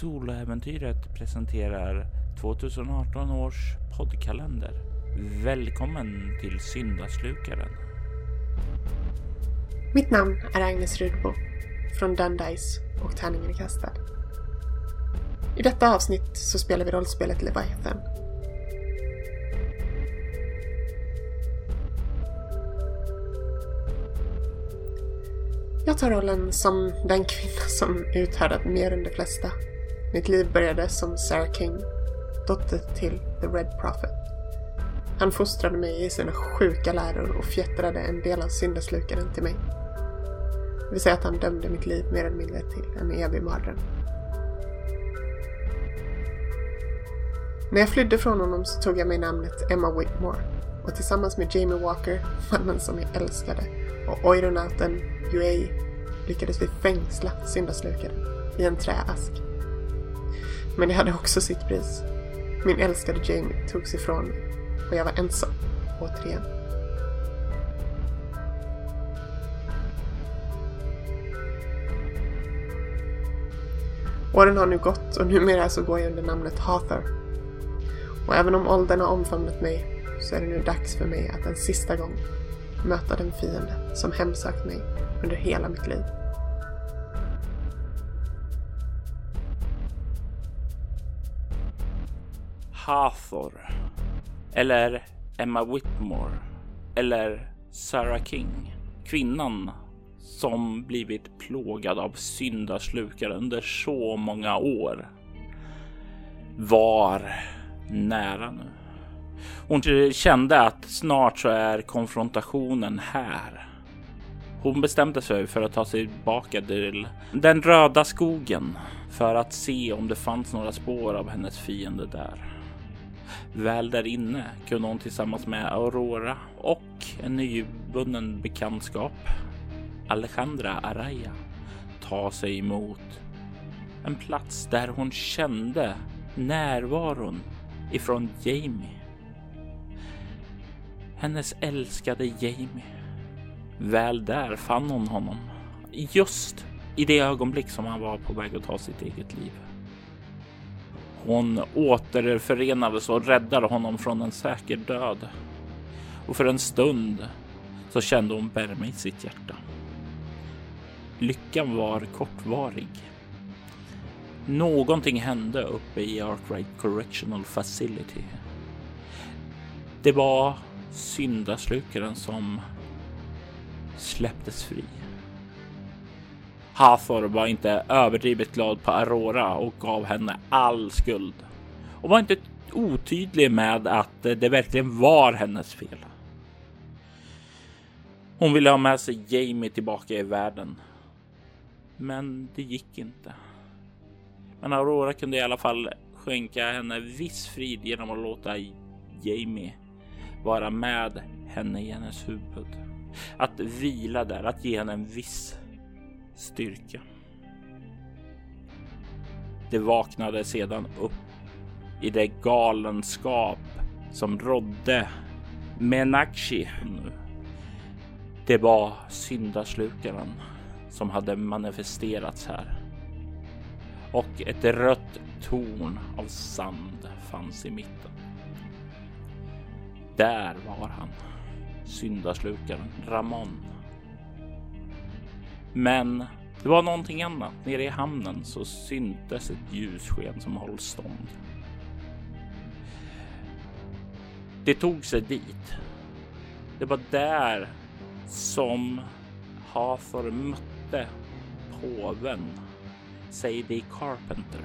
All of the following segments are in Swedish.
Soloäventyret presenterar 2018 års poddkalender. Välkommen till Syndaslukaren. Mitt namn är Agnes Rudbo från Dundice och Tärningen är kastad. I detta avsnitt så spelar vi rollspelet Leviathan. Jag tar rollen som den kvinna som uthärdat mer än de flesta. Mitt liv började som Sarah King, dotter till The Red Prophet. Han fostrade mig i sina sjuka läror och fjättrade en del av syndaslukaren till mig. Det vill säga att han dömde mitt liv mer eller mindre till en evig mardröm. När jag flydde från honom så tog jag mig namnet Emma Whitmore och tillsammans med Jamie Walker, mannen som jag älskade, och oironauten Yuei lyckades vi fängsla syndaslukaren i en träask. Men det hade också sitt pris. Min älskade Jamie togs ifrån mig och jag var ensam, återigen. Åren har nu gått och numera så går jag under namnet Hathor. Och även om åldern har omfamnat mig så är det nu dags för mig att en sista gång möta den fiende som hemsökt mig under hela mitt liv. Hathor. Eller Emma Whitmore. Eller Sarah King. Kvinnan som blivit plågad av syndaslukare under så många år. Var nära nu. Hon kände att snart så är konfrontationen här. Hon bestämde sig för att ta sig tillbaka till den röda skogen för att se om det fanns några spår av hennes fiende där. Väl där inne kunde hon tillsammans med Aurora och en nyvunnen bekantskap, Alejandra Araya, ta sig emot en plats där hon kände närvaron ifrån Jamie. Hennes älskade Jamie. Väl där fann hon honom. Just i det ögonblick som han var på väg att ta sitt eget liv. Hon återförenades och räddade honom från en säker död. Och för en stund så kände hon värme i sitt hjärta. Lyckan var kortvarig. Någonting hände uppe i Arkwright Correctional Facility. Det var syndaslukaren som släpptes fri. Hathor var inte överdrivet glad på Aurora och gav henne all skuld och var inte otydlig med att det verkligen var hennes fel. Hon ville ha med sig Jamie tillbaka i världen. Men det gick inte. Men Aurora kunde i alla fall skänka henne viss frid genom att låta Jamie vara med henne i hennes huvud. Att vila där, att ge henne en viss styrka. Det vaknade sedan upp i det galenskap som rådde Menakshi. Det var syndaslukaren som hade manifesterats här. Och ett rött torn av sand fanns i mitten. Där var han. Syndaslukaren Ramon. Men det var någonting annat. Nere i hamnen så syntes ett ljussken som höll stånd. Det tog sig dit. Det var där som Hathor mötte påven Sadie Carpenter.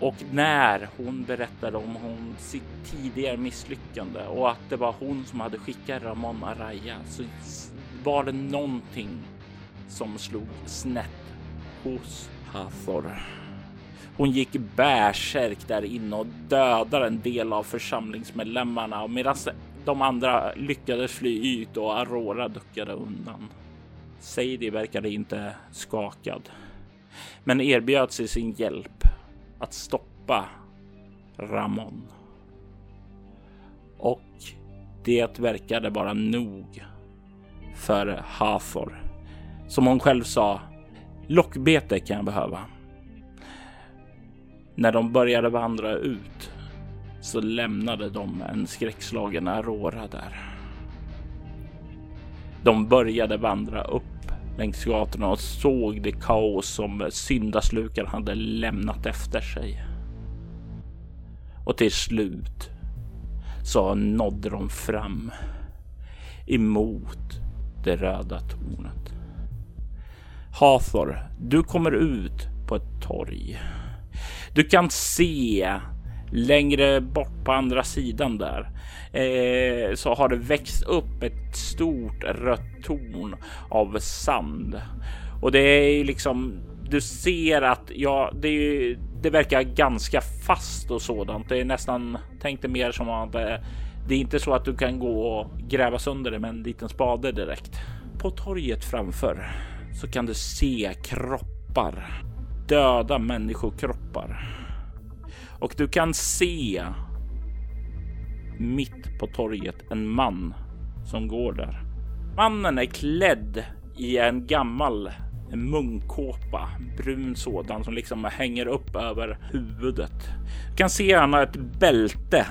Och när hon berättade om hon sitt tidigare misslyckande och att det var hon som hade skickat Ramon Araya så var det någonting som slog snett hos Hathor. Hon gick bärsärk där inne och dödade en del av församlingsmedlemmarna och medan de andra lyckades fly ut och Aurora duckade undan. Sadie verkade inte skakad, men erbjöd sig sin hjälp att stoppa Ramon. Och det verkade vara nog för Hathor. Som hon själv sa, lockbete kan jag behöva. När de började vandra ut så lämnade de en skräckslagen Aurora där. De började vandra upp längs gatorna och såg det kaos som syndaslukaren hade lämnat efter sig. Och till slut så nådde de fram emot det röda tornet. Hathor, du kommer ut på ett torg. Du kan se längre bort på andra sidan där eh, så har det växt upp ett stort rött torn av sand och det är liksom du ser att ja, det, det verkar ganska fast och sådant. Det är nästan tänk dig mer som att det, det är inte så att du kan gå och gräva sönder det med en liten spade direkt. På torget framför så kan du se kroppar, döda människokroppar och du kan se mitt på torget en man som går där. Mannen är klädd i en gammal munkkåpa, brun sådan som liksom hänger upp över huvudet. Du kan se han har ett bälte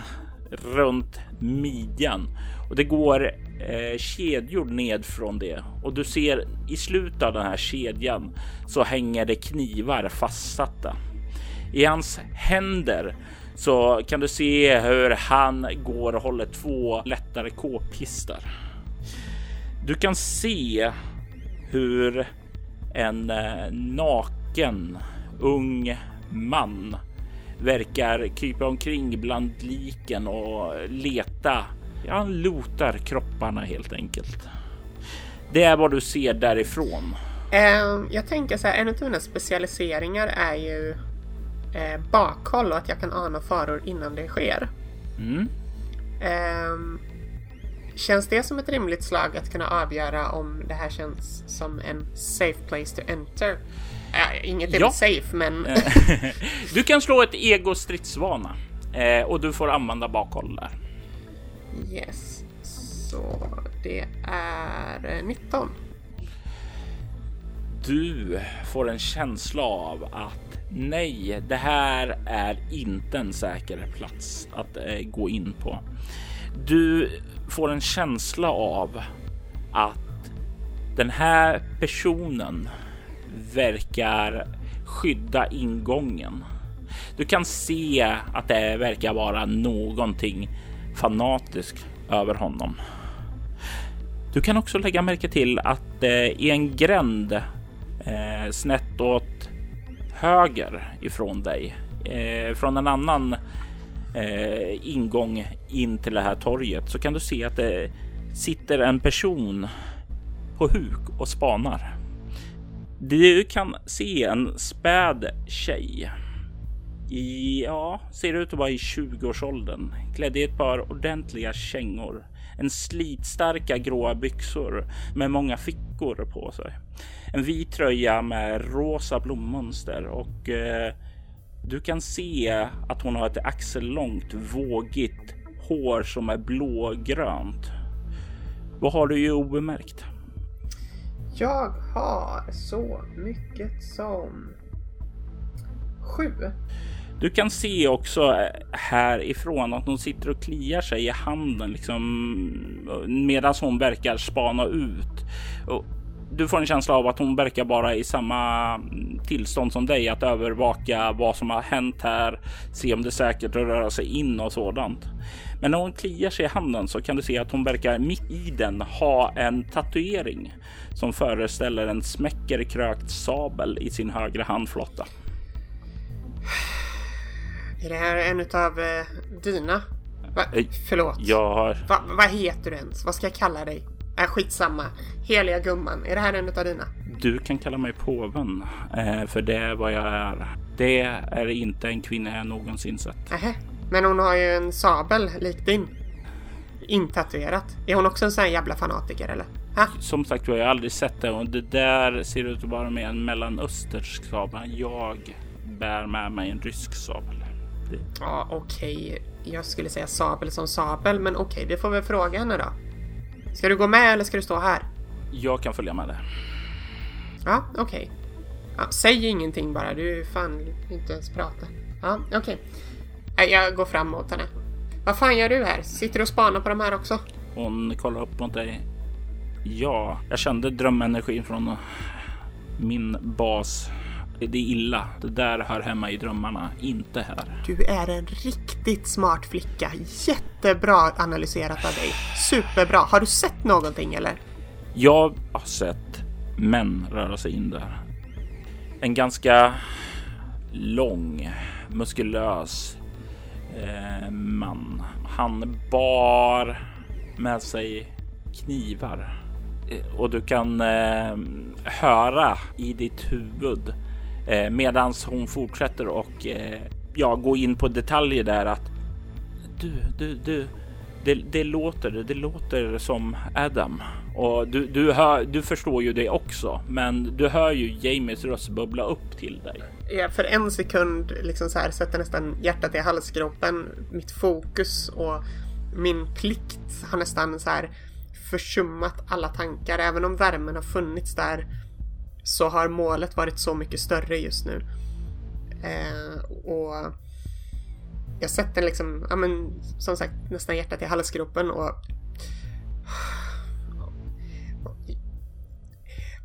runt midjan och det går eh, kedjor ned från det och du ser i slutet av den här kedjan så hänger det knivar fastsatta. I hans händer så kan du se hur han går och håller två lättare k-pistar. Du kan se hur en eh, naken ung man verkar krypa omkring bland liken och leta. Han lotar kropparna helt enkelt. Det är vad du ser därifrån. Uh, jag tänker så här, en av mina specialiseringar är ju eh, bakhåll och att jag kan ana faror innan det sker. Mm. Eh, känns det som ett rimligt slag att kunna avgöra om det här känns som en safe place to enter? Äh, inget är ja. safe, men... du kan slå ett ego stridsvana eh, och du får använda bakhåll där. Yes, så det är 19. Du får en känsla av att Nej, det här är inte en säker plats att eh, gå in på. Du får en känsla av att den här personen verkar skydda ingången. Du kan se att det verkar vara någonting fanatiskt över honom. Du kan också lägga märke till att eh, i en gränd eh, snett åt höger ifrån dig eh, från en annan eh, ingång in till det här torget så kan du se att det sitter en person på huk och spanar. Du kan se en späd tjej. I, ja, ser ut att vara i 20-årsåldern, klädd i ett par ordentliga kängor, en slitstarka gråa byxor med många fickor på sig en vit tröja med rosa blommönster och eh, du kan se att hon har ett axellångt vågigt hår som är blågrönt. Vad har du ju obemärkt? Jag har så mycket som sju. Du kan se också eh, härifrån att hon sitter och kliar sig i handen liksom eh, medan hon verkar spana ut. Och du får en känsla av att hon verkar vara i samma tillstånd som dig att övervaka vad som har hänt här, se om det är säkert att röra sig in och sådant. Men när hon kliar sig i handen så kan du se att hon verkar mitt i den ha en tatuering som föreställer en smäckerkrökt sabel i sin högra handflotta. Är det här en av eh, dina? Va? Eh, Förlåt. Jag har... Va, vad heter du ens? Vad ska jag kalla dig? Äh, skitsamma. Heliga gumman. Är det här en av dina? Du kan kalla mig påven, eh, för det är vad jag är. Det är inte en kvinna jag någonsin sett. Nähä. Men hon har ju en sabel lik din. Intatuerat. Är hon också en sån här jävla fanatiker eller? Ha? Som sagt jag har aldrig sett det och det där ser ut att vara med en mellanöstersk sabel. Jag bär med mig en rysk sabel. Det... Ja, okej. Okay. Jag skulle säga sabel som sabel, men okej, okay, vi får väl fråga henne då. Ska du gå med eller ska du stå här? Jag kan följa med dig. Ja, okej. Okay. Ja, säg ingenting bara, du fan inte ens prata. Ja, okej. Okay. Jag går fram mot henne. Vad fan gör du här? Sitter du och spanar på de här också? Hon kollar upp mot dig. Ja, jag kände drömenergin från min bas. Det är illa. Det där hör hemma i drömmarna, inte här. Du är en riktigt smart flicka. Jättebra analyserat av dig. Superbra. Har du sett någonting eller? Jag har sett män röra sig in där. En ganska lång, muskulös eh, man. Han bar med sig knivar eh, och du kan eh, höra i ditt huvud eh, medans hon fortsätter och eh, ja, gå in på detaljer där att du, du, du, det, det låter, det låter som Adam och du, du, hör, du förstår ju det också, men du hör ju Jamies röst bubbla upp till dig. Ja, för en sekund liksom så här sätter nästan hjärtat i halsgropen. Mitt fokus och min plikt har nästan så här försummat alla tankar. Även om värmen har funnits där så har målet varit så mycket större just nu. Eh, och jag sätter liksom, ja men som sagt nästan hjärtat i halsgropen och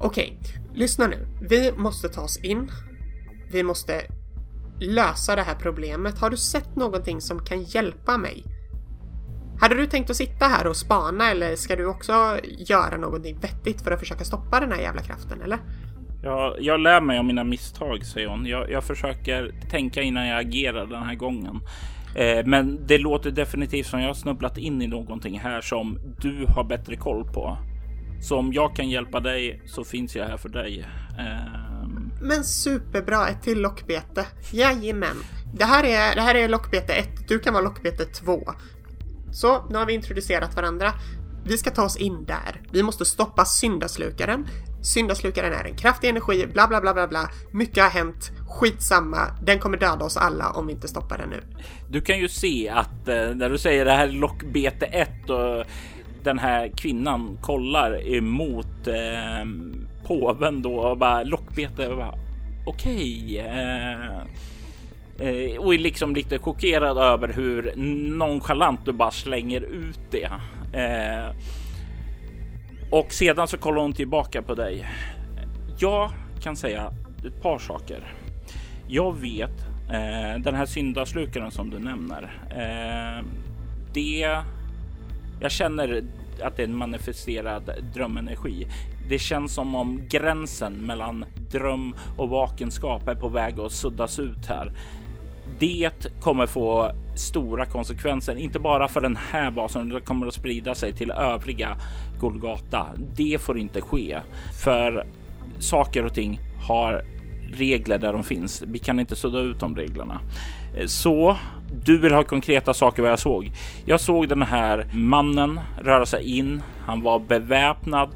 Okej, lyssna nu. Vi måste ta oss in. Vi måste lösa det här problemet. Har du sett någonting som kan hjälpa mig? Hade du tänkt att sitta här och spana eller ska du också göra någonting vettigt för att försöka stoppa den här jävla kraften eller? Ja, jag lär mig av mina misstag, säger hon. Jag, jag försöker tänka innan jag agerar den här gången. Eh, men det låter definitivt som jag har snubblat in i någonting här som du har bättre koll på. Så om jag kan hjälpa dig så finns jag här för dig. Um... Men superbra, ett till lockbete. Jajamän. Det här är, det här är lockbete 1, du kan vara lockbete 2. Så, nu har vi introducerat varandra. Vi ska ta oss in där. Vi måste stoppa syndaslukaren. Syndaslukaren är en kraftig energi, bla bla bla bla bla. Mycket har hänt. Skitsamma, den kommer döda oss alla om vi inte stoppar den nu. Du kan ju se att eh, när du säger det här lockbete 1 och den här kvinnan kollar emot eh, påven då och bara lockbete. Okej. Okay, eh, eh, och är liksom lite chockerad över hur nonchalant du bara slänger ut det. Eh, och sedan så kollar hon tillbaka på dig. Jag kan säga ett par saker. Jag vet eh, den här syndaslukaren som du nämner. Eh, det jag känner att det är en manifesterad drömenergi. Det känns som om gränsen mellan dröm och vakenskap är på väg att suddas ut här. Det kommer få stora konsekvenser, inte bara för den här basen, utan det kommer att sprida sig till övriga Golgata. Det får inte ske, för saker och ting har regler där de finns. Vi kan inte sudda ut de reglerna. Så du vill ha konkreta saker vad jag såg. Jag såg den här mannen röra sig in. Han var beväpnad,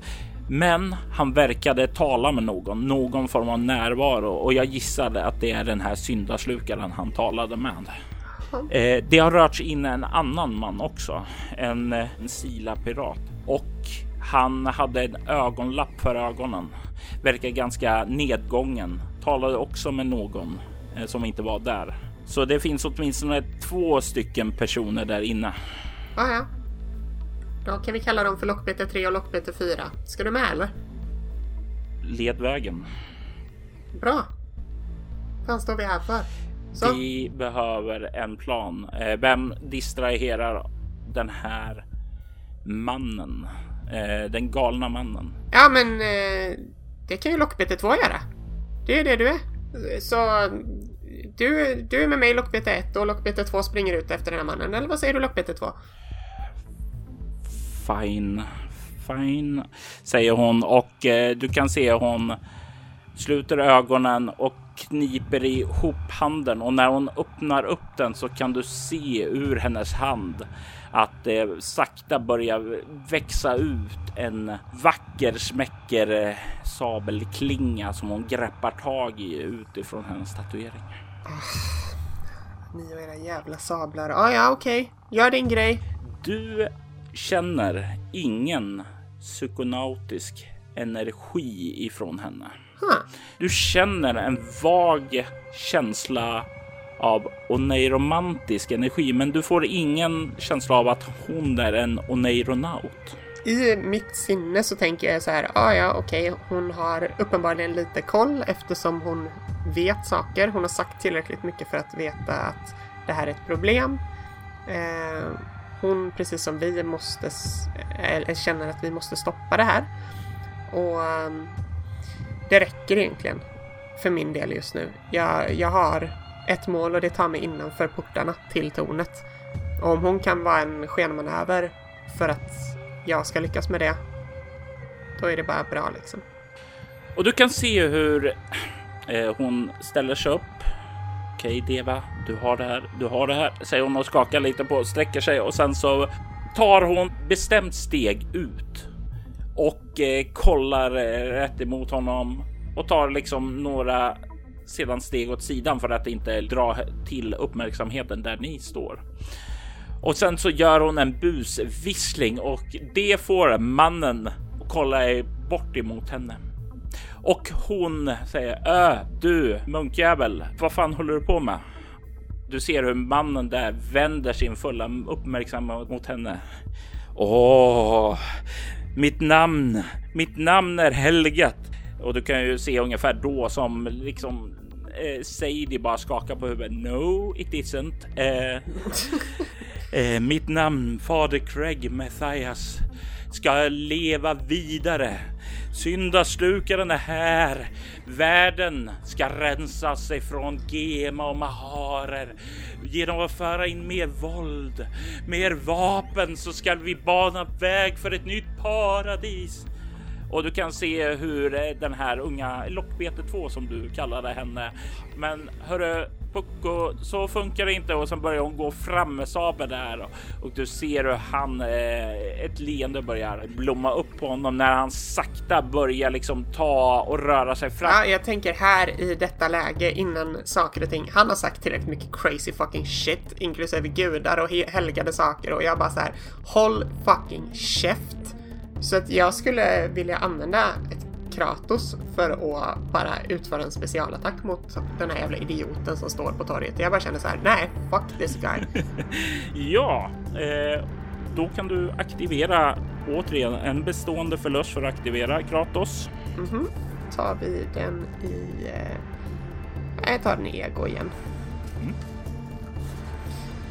men han verkade tala med någon, någon form av närvaro och jag gissade att det är den här syndaslukaren han talade med. Eh, det har rört sig in en annan man också, en, en Sila-pirat och han hade en ögonlapp för ögonen, verkar ganska nedgången, talade också med någon eh, som inte var där. Så det finns åtminstone två stycken personer där inne. Ah, ja, Då kan vi kalla dem för lockbete 3 och lockbete 4. Ska du med eller? Led vägen. Bra. Vad står vi här för? Så. Vi behöver en plan. Eh, vem distraherar den här mannen? Eh, den galna mannen. Ja, men eh, det kan ju lockbete 2 göra. Det är det du är. Så du, du är med mig i lockbete 1 och lockbete 2 springer ut efter den här mannen. Eller vad säger du lockbete 2? Fine, fine, säger hon och eh, du kan se hon sluter ögonen och kniper ihop handen och när hon öppnar upp den så kan du se ur hennes hand att det sakta börjar växa ut en vacker smäcker eh, sabelklinga som hon greppar tag i utifrån hennes tatuering. Ni och era jävla sablar. Ah, ja, okej. Okay. Gör din grej. Du känner ingen psykonautisk energi ifrån henne. Huh. Du känner en vag känsla av oneiromantisk energi, men du får ingen känsla av att hon är en oneironaut. I mitt sinne så tänker jag så här, ah, ja okej, hon har uppenbarligen lite koll eftersom hon vet saker. Hon har sagt tillräckligt mycket för att veta att det här är ett problem. Eh, hon, precis som vi, måste, eller eh, eh, känner att vi måste stoppa det här. Och ehm, det räcker egentligen för min del just nu. Jag, jag har ett mål och det tar mig innanför portarna till tornet. Och om hon kan vara en skenmanöver för att jag ska lyckas med det, då är det bara bra liksom. Och du kan se hur eh, hon ställer sig upp. Okej Deva, du har det här, du har det här, säger hon och skakar lite på, sträcker sig och sen så tar hon bestämt steg ut och eh, kollar eh, rätt emot honom och tar liksom några sedan steg åt sidan för att inte dra till uppmärksamheten där ni står. Och sen så gör hon en busvissling och det får mannen att kolla bort emot henne. Och hon säger Ö, du munkjävel, vad fan håller du på med? Du ser hur mannen där vänder sin fulla uppmärksamhet mot henne. Åh, mitt namn, mitt namn är helgat. Och du kan ju se ungefär då som liksom eh, Sadie bara skakar på huvudet. No, it isn't. Eh, eh, mitt namn, fader Craig Mathias, ska leva vidare. Syndaslukaren är här. Världen ska rensa sig från gema och maharer. Genom att föra in mer våld, mer vapen så ska vi bana väg för ett nytt paradis. Och du kan se hur eh, den här unga lockbete 2 som du kallade henne. Men hörru, Pucko, så funkar det inte och sen börjar hon gå fram med sabeln där och, och du ser hur han eh, ett leende börjar blomma upp på honom när han sakta börjar liksom ta och röra sig fram. Ja, jag tänker här i detta läge innan saker och ting. Han har sagt tillräckligt mycket crazy fucking shit, inklusive gudar och helgade saker och jag bara så här. Håll fucking käft. Så att jag skulle vilja använda ett Kratos för att bara utföra en specialattack mot den här jävla idioten som står på torget. Jag bara känner så här, nej, fuck this guy. ja, eh, då kan du aktivera återigen en bestående förlust för att aktivera Kratos. Mm tar vi den i... Eh, jag tar den i ego igen. Mm.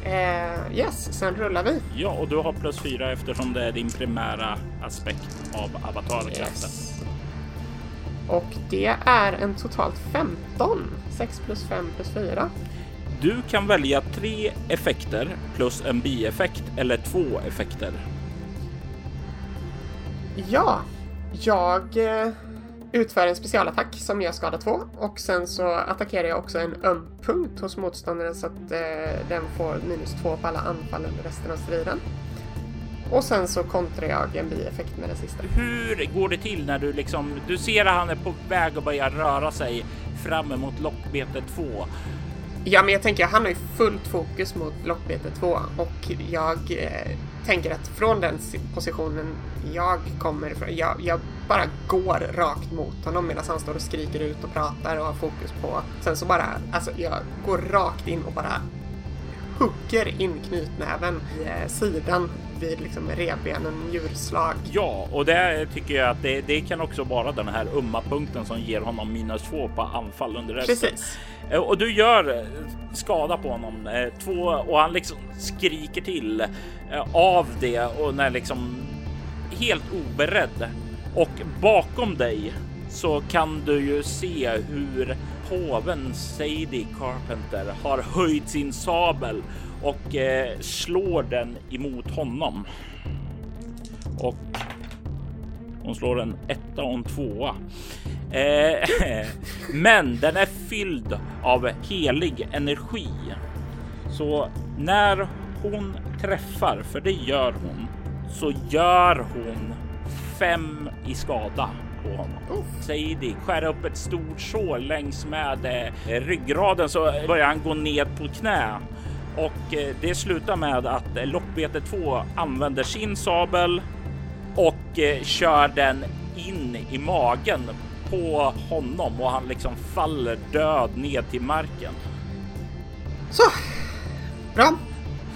Eh, yes, sen rullar vi. Ja, och du har plus fyra eftersom det är din primära aspekt av avatarkraften. Yes. Och det är en totalt 15. 6 plus 5 plus 4. Du kan välja tre effekter plus en bieffekt eller två effekter. Ja, jag eh, utför en specialattack som gör skada 2 och sen så attackerar jag också en öm punkt hos motståndaren så att eh, den får minus 2 på alla anfall under resten av striden. Och sen så kontrar jag en bieffekt med den sista. Hur går det till när du liksom, du ser att han är på väg att börja röra sig fram emot lockbete 2? Ja, men jag tänker han har ju fullt fokus mot lockbete 2 och jag eh, tänker att från den positionen jag kommer ifrån, jag, jag bara går rakt mot honom medan han står och skriker ut och pratar och har fokus på. Sen så bara, alltså jag går rakt in och bara hugger in knytnäven i eh, sidan vid liksom revbenen, djurslag. Ja, och det tycker jag att det, det, kan också vara den här umma punkten som ger honom minus två på anfall under resten. Precis. Eh, och du gör eh, skada på honom två och han liksom skriker till av det och när liksom helt oberedd och bakom dig så kan du ju se hur påven Sadie Carpenter har höjt sin sabel och eh, slår den emot honom. Och hon slår en etta och en tvåa. Eh, men den är fylld av helig energi. Så när hon träffar, för det gör hon, så gör hon fem i skada på honom. Sadie skär upp ett stort sår längs med eh, ryggraden så börjar han gå ned på knä och eh, det slutar med att eh, lockbete 2 använder sin sabel och eh, kör den in i magen på honom och han liksom faller död ned till marken. Så, bra.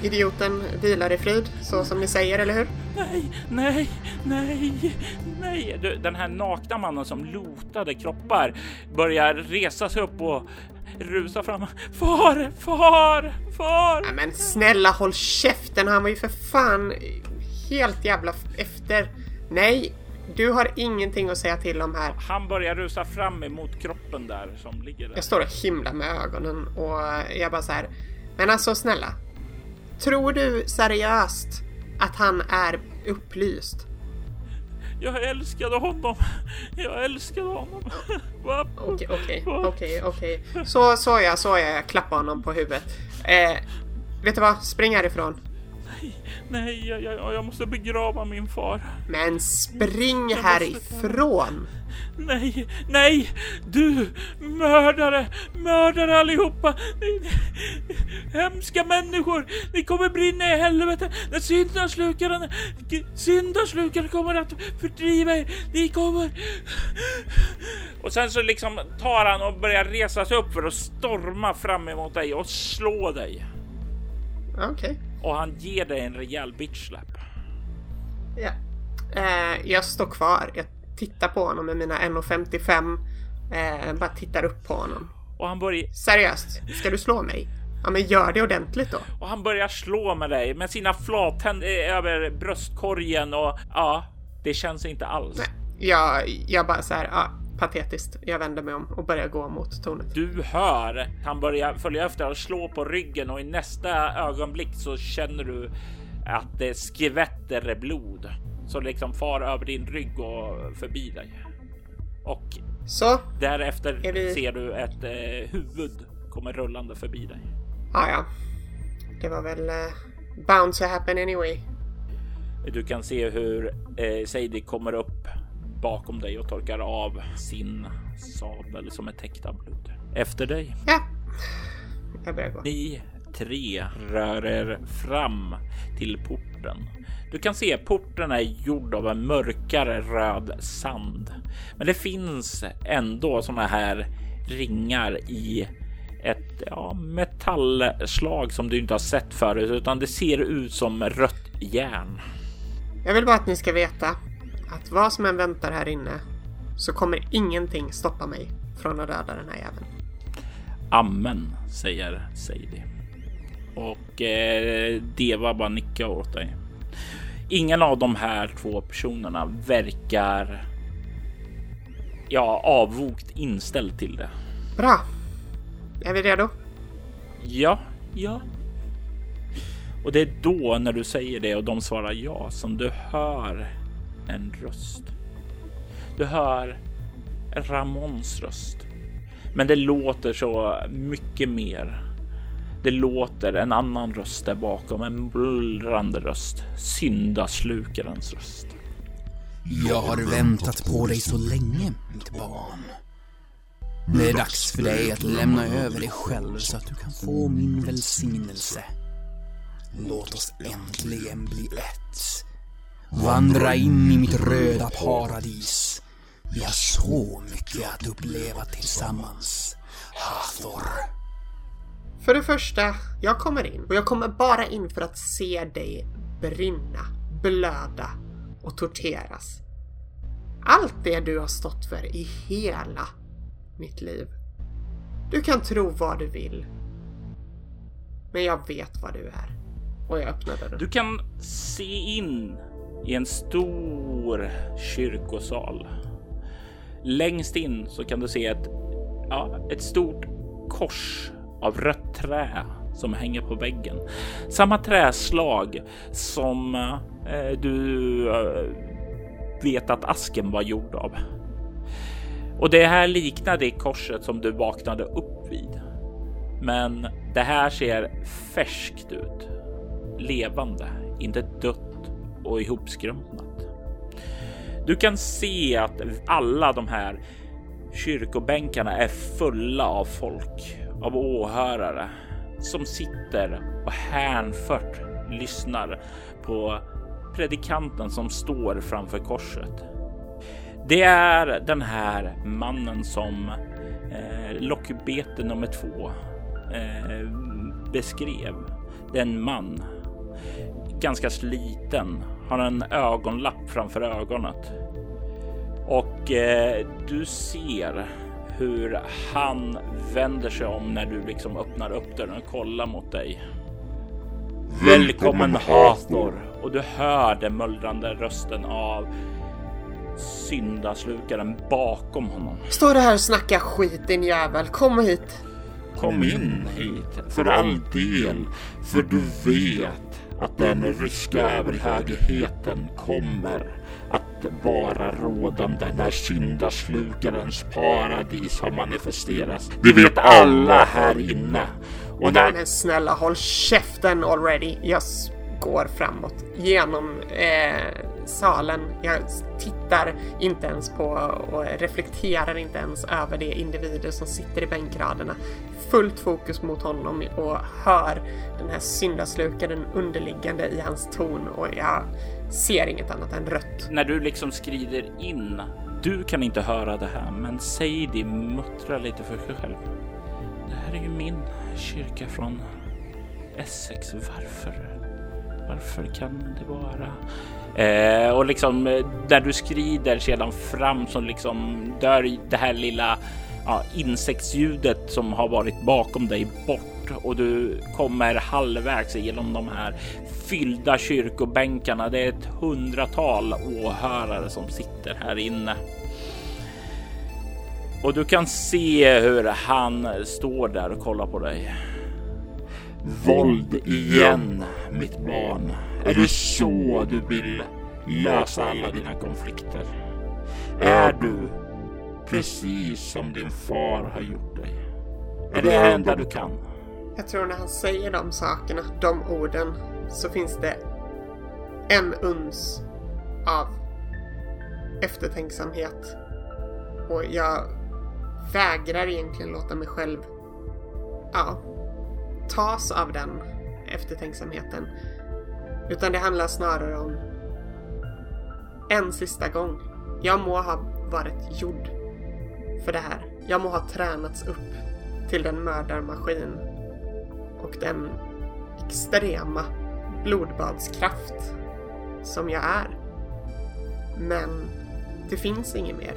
Idioten vilar i frid, så som ni säger, eller hur? Nej, nej, nej, nej. Du, den här nakna mannen som lotade kroppar börjar resa sig upp och rusa fram. Far, far, far! Ja, men snälla håll käften, han var ju för fan helt jävla efter. Nej, du har ingenting att säga till om här. Han börjar rusa fram emot kroppen där som ligger där. Jag står och himlar med ögonen och jag bara så här. Men alltså snälla. Tror du seriöst att han är upplyst? Jag älskade honom. Jag älskade honom. Okej, okej, okej, okej. Så, så ja, så ja. Jag klappar honom på huvudet. Eh, vet du vad? Spring härifrån. Nej, nej, jag, jag, jag måste begrava min far. Men spring härifrån! Nej, nej, du mördare, mördare allihopa. Hemska människor, ni kommer brinna i helvete när syndaslukaren, syndaslukaren kommer att fördriva er. Ni kommer. Och sen så liksom tar han och börjar resa sig upp för att storma fram emot dig och slå dig. Okej. Okay. Och han ger dig en rejäl bitch slap. Ja. Eh, jag står kvar. Jag tittar på honom med mina 1,55. Eh, bara tittar upp på honom. Och han börjar... Seriöst, ska du slå mig? Ja men gör det ordentligt då. Och han börjar slå med dig med sina flathänder över bröstkorgen och ja, det känns inte alls. Nej, jag, jag bara så här, ja, patetiskt. Jag vänder mig om och börjar gå mot tornet. Du hör han börjar följa efter och slå på ryggen och i nästa ögonblick så känner du att det skvätter blod som liksom far över din rygg och förbi dig. Och så därefter vi... ser du ett eh, huvud kommer rullande förbi dig. Ah, ja, det var väl eh, bound to happen anyway. Du kan se hur eh, Sadie kommer upp bakom dig och torkar av sin sabel som är täckt av blod. Efter dig. Ja, jag börjar gå. Ni tre rör er fram till porten. Du kan se porten är gjord av en mörkare röd sand, men det finns ändå såna här ringar i ett ja, metallslag som du inte har sett förut, utan det ser ut som rött järn. Jag vill bara att ni ska veta att vad som än väntar här inne så kommer ingenting stoppa mig från att döda den här jäveln. Amen, säger Sadie. Och eh, Deva bara nickar åt dig. Ingen av de här två personerna verkar ja, avvokt inställd till det. Bra. Är vi redo? Ja, ja. Och det är då när du säger det och de svarar ja som du hör en röst. Du hör Ramons röst. Men det låter så mycket mer. Det låter en annan röst där bakom, en bullrande röst. Syndaslukarens röst. Jag har väntat på dig så länge, mitt barn. Det är dags för dig att lämna över dig själv så att du kan få min välsignelse. Låt oss äntligen bli ett. Vandra in i mitt röda paradis. Vi har så mycket att uppleva tillsammans. Hathor. För det första, jag kommer in och jag kommer bara in för att se dig brinna, blöda och torteras. Allt det du har stått för i hela mitt liv. Du kan tro vad du vill. Men jag vet vad du är. Och jag öppnar dörren. Du kan se in i en stor kyrkosal. Längst in så kan du se ett, ja, ett stort kors av rött trä som hänger på väggen. Samma träslag som eh, du eh, vet att asken var gjord av. Och det här liknar det korset som du vaknade upp vid. Men det här ser färskt ut. Levande, inte dött och ihopskrumpnat. Du kan se att alla de här kyrkobänkarna är fulla av folk, av åhörare som sitter och hänfört lyssnar på predikanten som står framför korset. Det är den här mannen som eh, lockbete nummer två eh, beskrev. Det är en man, ganska sliten, har en ögonlapp framför ögonet och eh, du ser hur han vänder sig om när du liksom öppnar upp dörren och kollar mot dig. Välkommen Hathor! Och du hör den mullrande rösten av syndaslukaren bakom honom. Står du här och snackar skit din jävel? Kom hit! Kom in hit, för all del, för du vet att den ryska överhögheten kommer att vara rådande när syndaslukarens paradis har manifesterats. Det vet alla här inne. Och när... Men snälla håll käften already. Jag går framåt genom eh, salen. Jag tittar inte ens på och reflekterar inte ens över de individer som sitter i bänkraderna. Fullt fokus mot honom och hör den här syndaslukaren underliggande i hans ton och jag ser inget annat än rött. när du liksom skrider in. Du kan inte höra det här, men Sadie muttrar lite för sig själv. Det här är ju min kyrka från Essex. Varför? Varför kan det vara? Eh, och liksom eh, där du skrider sedan fram så liksom dör det här lilla ja, insektsljudet som har varit bakom dig bort och du kommer halvvägs genom de här fyllda kyrkobänkarna. Det är ett hundratal åhörare som sitter här inne. Och du kan se hur han står där och kollar på dig. Våld igen, mitt barn. Är det så du vill lösa alla dina konflikter? Är du precis som din far har gjort dig? Är det det enda du kan? Jag tror när han säger de sakerna, de orden, så finns det en uns av eftertänksamhet. Och jag vägrar egentligen låta mig själv, ja, tas av den eftertänksamheten. Utan det handlar snarare om en sista gång. Jag må ha varit gjord för det här. Jag må ha tränats upp till den mördarmaskin och den extrema blodbadskraft som jag är. Men det finns inget mer.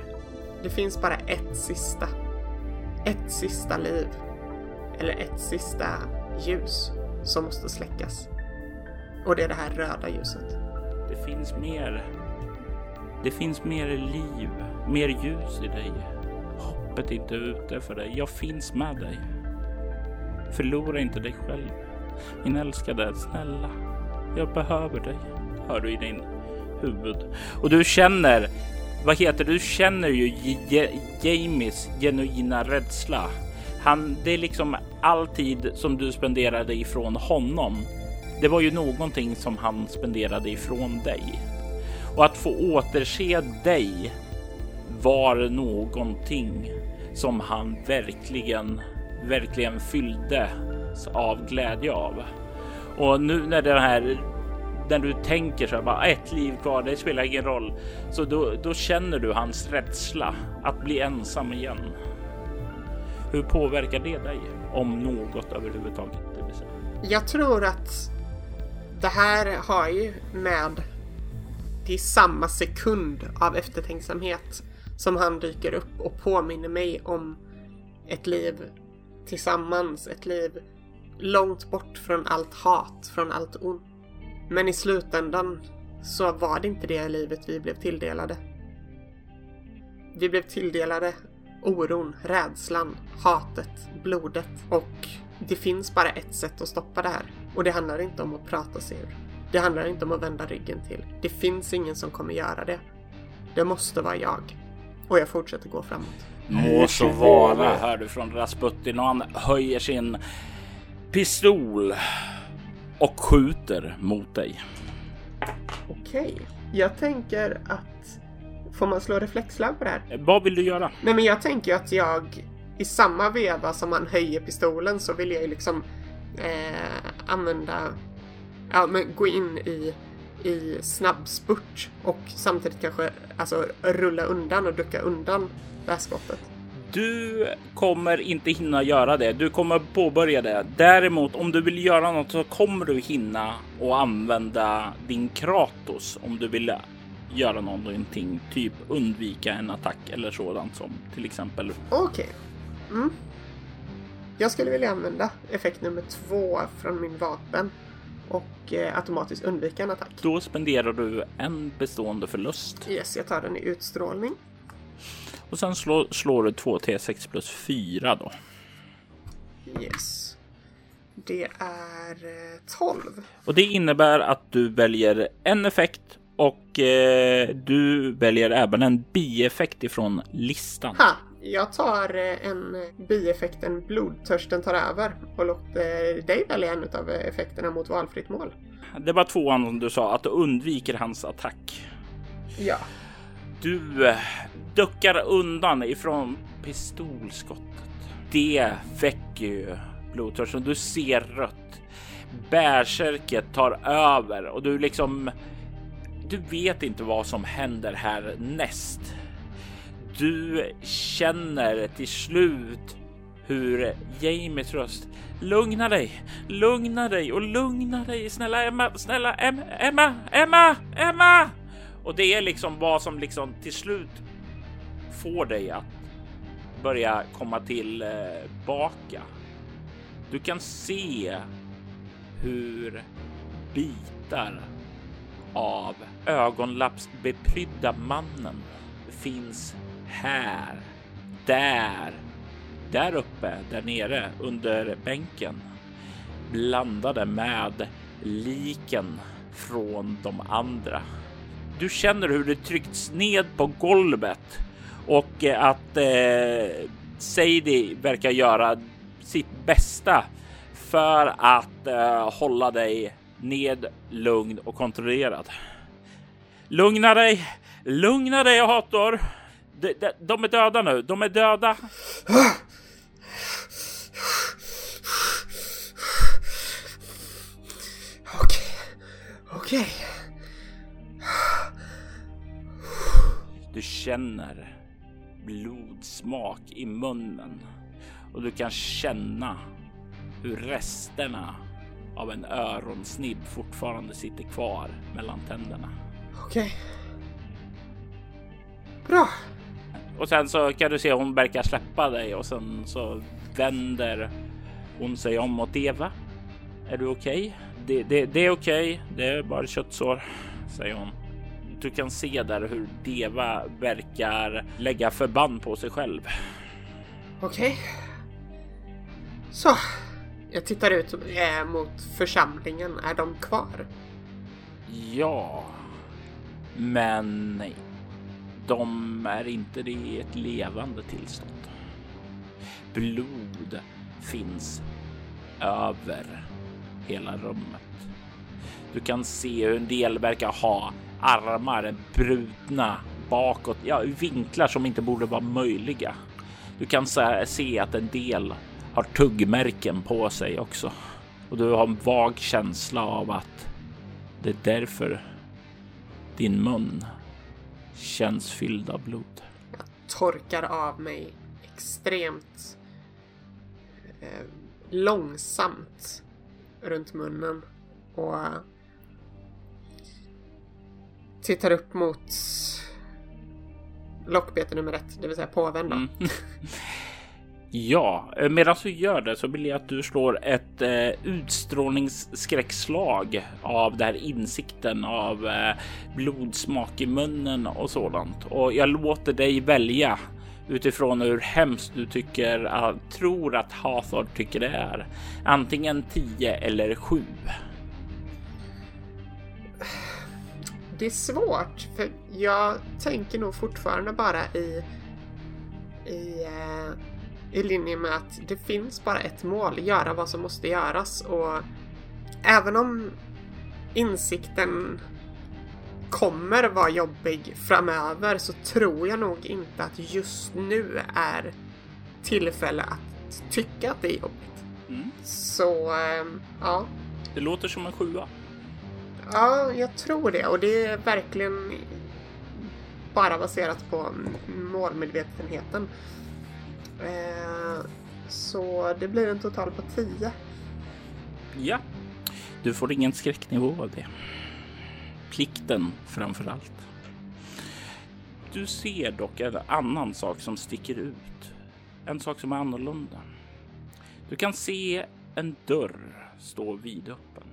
Det finns bara ett sista. Ett sista liv. Eller ett sista ljus som måste släckas. Och det är det här röda ljuset. Det finns mer. Det finns mer liv, mer ljus i dig. Hoppet är inte ute för dig. Jag finns med dig. Förlora inte dig själv. Min älskade, snälla. Jag behöver dig. Hör du i din huvud. Och du känner, vad heter det? Du känner ju Jamies genuina rädsla. Han, det är liksom all tid som du spenderade ifrån honom. Det var ju någonting som han spenderade ifrån dig. Och att få återse dig var någonting som han verkligen, verkligen fylldes av glädje av. Och nu när det här, när du tänker så här, bara ett liv kvar, det spelar ingen roll. Så då, då känner du hans rädsla att bli ensam igen. Hur påverkar det dig? Om något överhuvudtaget, det vill säga. Jag tror att det här har ju med det är samma sekund av eftertänksamhet som han dyker upp och påminner mig om ett liv tillsammans, ett liv långt bort från allt hat, från allt ont. Men i slutändan så var det inte det livet vi blev tilldelade. Vi blev tilldelade oron, rädslan, hatet, blodet och det finns bara ett sätt att stoppa det här. Och det handlar inte om att prata sig ur. Det handlar inte om att vända ryggen till. Det finns ingen som kommer göra det. Det måste vara jag. Och jag fortsätter gå framåt. Må så vara, hör du från Rasputin och han höjer sin pistol och skjuter mot dig. Okej. Jag tänker att... Får man slå reflexlag på det här? Vad vill du göra? Nej men jag tänker att jag i samma veva som man höjer pistolen så vill jag ju liksom eh, använda, ja men gå in i i snabbspurt och samtidigt kanske alltså, rulla undan och ducka undan det här skottet. Du kommer inte hinna göra det. Du kommer påbörja det. Däremot om du vill göra något så kommer du hinna och använda din Kratos om du vill göra någonting, typ undvika en attack eller sådant som till exempel. Okej. Okay. Mm. Jag skulle vilja använda effekt nummer två från min vapen och eh, automatiskt undvika en attack. Då spenderar du en bestående förlust. Yes, jag tar den i utstrålning. Och sen slår, slår du 2 T6 plus 4 då. Yes. Det är 12. Eh, och det innebär att du väljer en effekt och eh, du väljer även en bieffekt ifrån listan. Ha, jag tar eh, en bieffekten blodtörsten tar över och låter dig välja en av effekterna mot valfritt mål. Det var tvåan du sa, att du undviker hans attack. Ja. Du eh, duckar undan ifrån pistolskottet. Det väcker ju blodtörsten. Du ser rött. Bärsärket tar över och du liksom. Du vet inte vad som händer här näst. Du känner till slut hur Jamies röst Lugna dig, lugna dig och lugna dig. Snälla Emma, snälla Emma, Emma, Emma, Emma. Och det är liksom vad som liksom till slut får dig att börja komma tillbaka. Eh, du kan se hur bitar av ögonlappsbeprydda mannen finns här, där, där uppe, där nere under bänken blandade med liken från de andra. Du känner hur det tryckts ned på golvet och eh, att eh, Sadie verkar göra sitt bästa för att eh, hålla dig ned, lugn och kontrollerad. Lugna dig, lugna dig Hator. De, de, de är döda nu, de är döda. Okej, okej. Du känner blodsmak i munnen och du kan känna hur resterna av en öronsnibb fortfarande sitter kvar mellan tänderna. Okej. Okay. Bra. Och sen så kan du se hon verkar släppa dig och sen så vänder hon sig om mot Eva. Är du okej? Okay? Det, det, det, är okej. Okay. Det är bara köttsår, säger hon du kan se där hur Deva verkar lägga förband på sig själv. Okej. Okay. Så. Jag tittar ut äh, mot församlingen. Är de kvar? Ja. Men de är inte i ett levande tillstånd. Blod finns över hela rummet. Du kan se hur en del verkar ha armar brutna bakåt, ja, vinklar som inte borde vara möjliga. Du kan se att en del har tuggmärken på sig också och du har en vag känsla av att det är därför din mun känns fylld av blod. Jag torkar av mig extremt eh, långsamt runt munnen och tittar upp mot lockbete nummer ett, det vill säga påven mm. Ja, eh, medan du gör det så vill jag att du slår ett eh, utstrålningsskräckslag av den här insikten av eh, blodsmak i munnen och sådant. Och jag låter dig välja utifrån hur hemskt du tycker, uh, tror att Hathor tycker det är. Antingen 10 eller 7. det är svårt för jag tänker nog fortfarande bara i i, uh, i linje med att det finns bara ett mål, göra vad som måste göras och även om insikten kommer vara jobbig framöver så tror jag nog inte att just nu är tillfälle att tycka att det är jobbigt. Mm. Så, um, ja. Det låter som en sjua. Ja, jag tror det. Och det är verkligen bara baserat på målmedvetenheten. Eh, så det blir en total på 10. Ja, du får ingen skräcknivå av det. Plikten framför allt. Du ser dock en annan sak som sticker ut. En sak som är annorlunda. Du kan se en dörr stå vidöppen.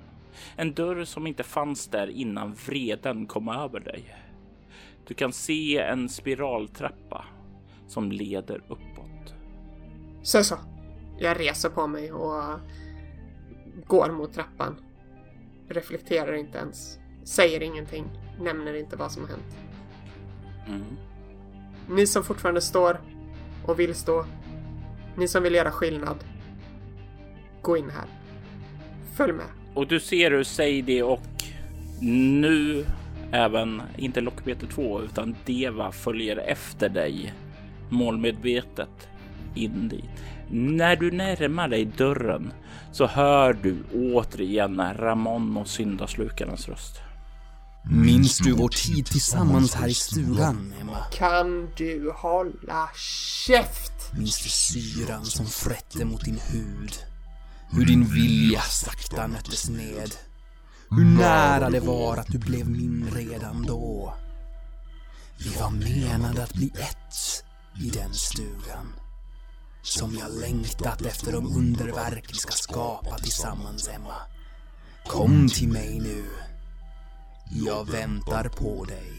En dörr som inte fanns där innan vreden kom över dig. Du kan se en spiraltrappa som leder upp. Så så. Jag reser på mig och går mot trappan. Reflekterar inte ens. Säger ingenting. Nämner inte vad som har hänt. Mm. Ni som fortfarande står och vill stå. Ni som vill göra skillnad. Gå in här. Följ med. Och du ser hur Sadie och nu även, inte lockbete 2, utan Deva följer efter dig målmedvetet in dit. När du närmar dig dörren så hör du återigen Ramon och syndaslukarens röst. Minns du vår tid tillsammans här i stugan, Emma? Kan du hålla käft? Minns du syran som frätte mot din hud? Hur din vilja sakta nöttes ned? Hur nära det var att du blev min redan då? Vi var menade att bli ett i den stugan. Som jag längtat efter de underverk vi ska skapa tillsammans, Emma. Kom till mig nu. Jag väntar på dig.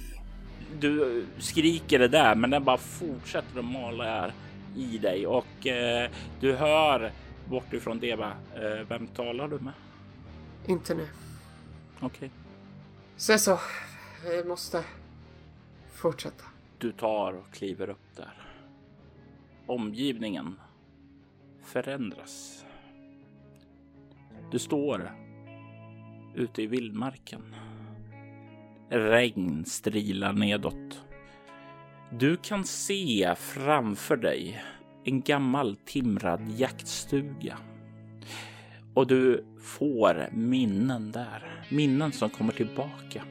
Du skriker det där, men den bara fortsätter att mala här i dig och eh, du hör bortifrån Deva. Eh, vem talar du med? Inte nu. Okej. Okay. Så så. Vi måste fortsätta. Du tar och kliver upp där. Omgivningen förändras. Du står ute i vildmarken. Regn strilar nedåt. Du kan se framför dig en gammal timrad jaktstuga. Och du får minnen där. Minnen som kommer tillbaka.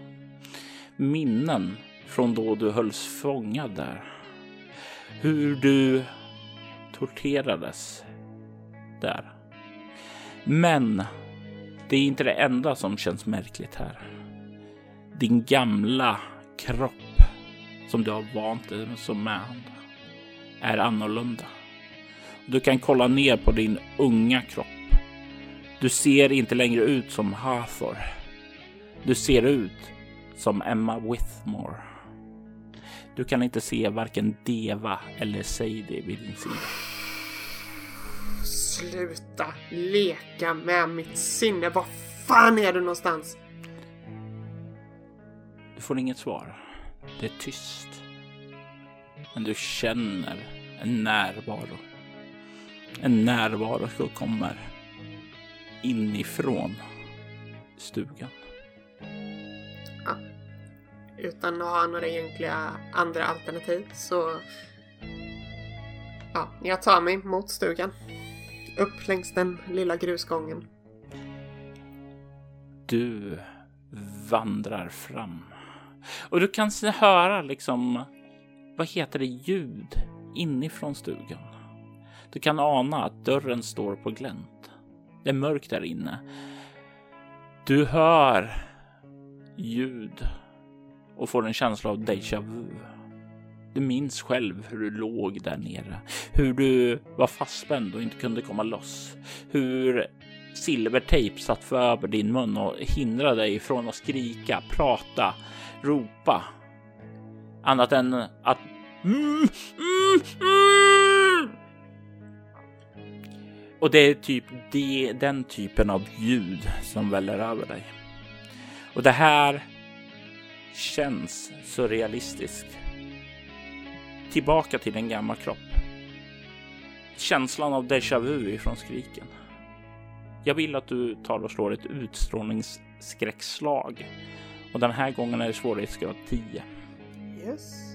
Minnen från då du hölls fångad där. Hur du torterades där. Men det är inte det enda som känns märkligt här. Din gamla kropp som du har vant dig som med är annorlunda. Du kan kolla ner på din unga kropp. Du ser inte längre ut som Hathor. Du ser ut som Emma Withmore. Du kan inte se varken Deva eller Sadie vid din sida. Sluta leka med mitt sinne. Var fan är du någonstans? Du får inget svar. Det är tyst. Men du känner en närvaro. En närvaro som kommer inifrån stugan. Utan att ha några egentliga andra alternativ så... Ja, jag tar mig mot stugan. Upp längs den lilla grusgången. Du vandrar fram. Och du kan höra liksom, vad heter det, ljud inifrån stugan. Du kan ana att dörren står på glänt. Det är mörkt där inne. Du hör ljud och får en känsla av déjà vu. Du minns själv hur du låg där nere, hur du var fastspänd och inte kunde komma loss, hur silvertejp satt för över din mun och hindrade dig från att skrika, prata, ropa. Annat än att mm, mm, mm. Och det är typ det, den typen av ljud som väller över dig. Och det här känns så realistiskt. Tillbaka till en gammal kropp. Känslan av déjà vu ifrån skriken. Jag vill att du tar och slår ett utstrålningsskräckslag. Och den här gången är det svårighetsgrad 10. Yes.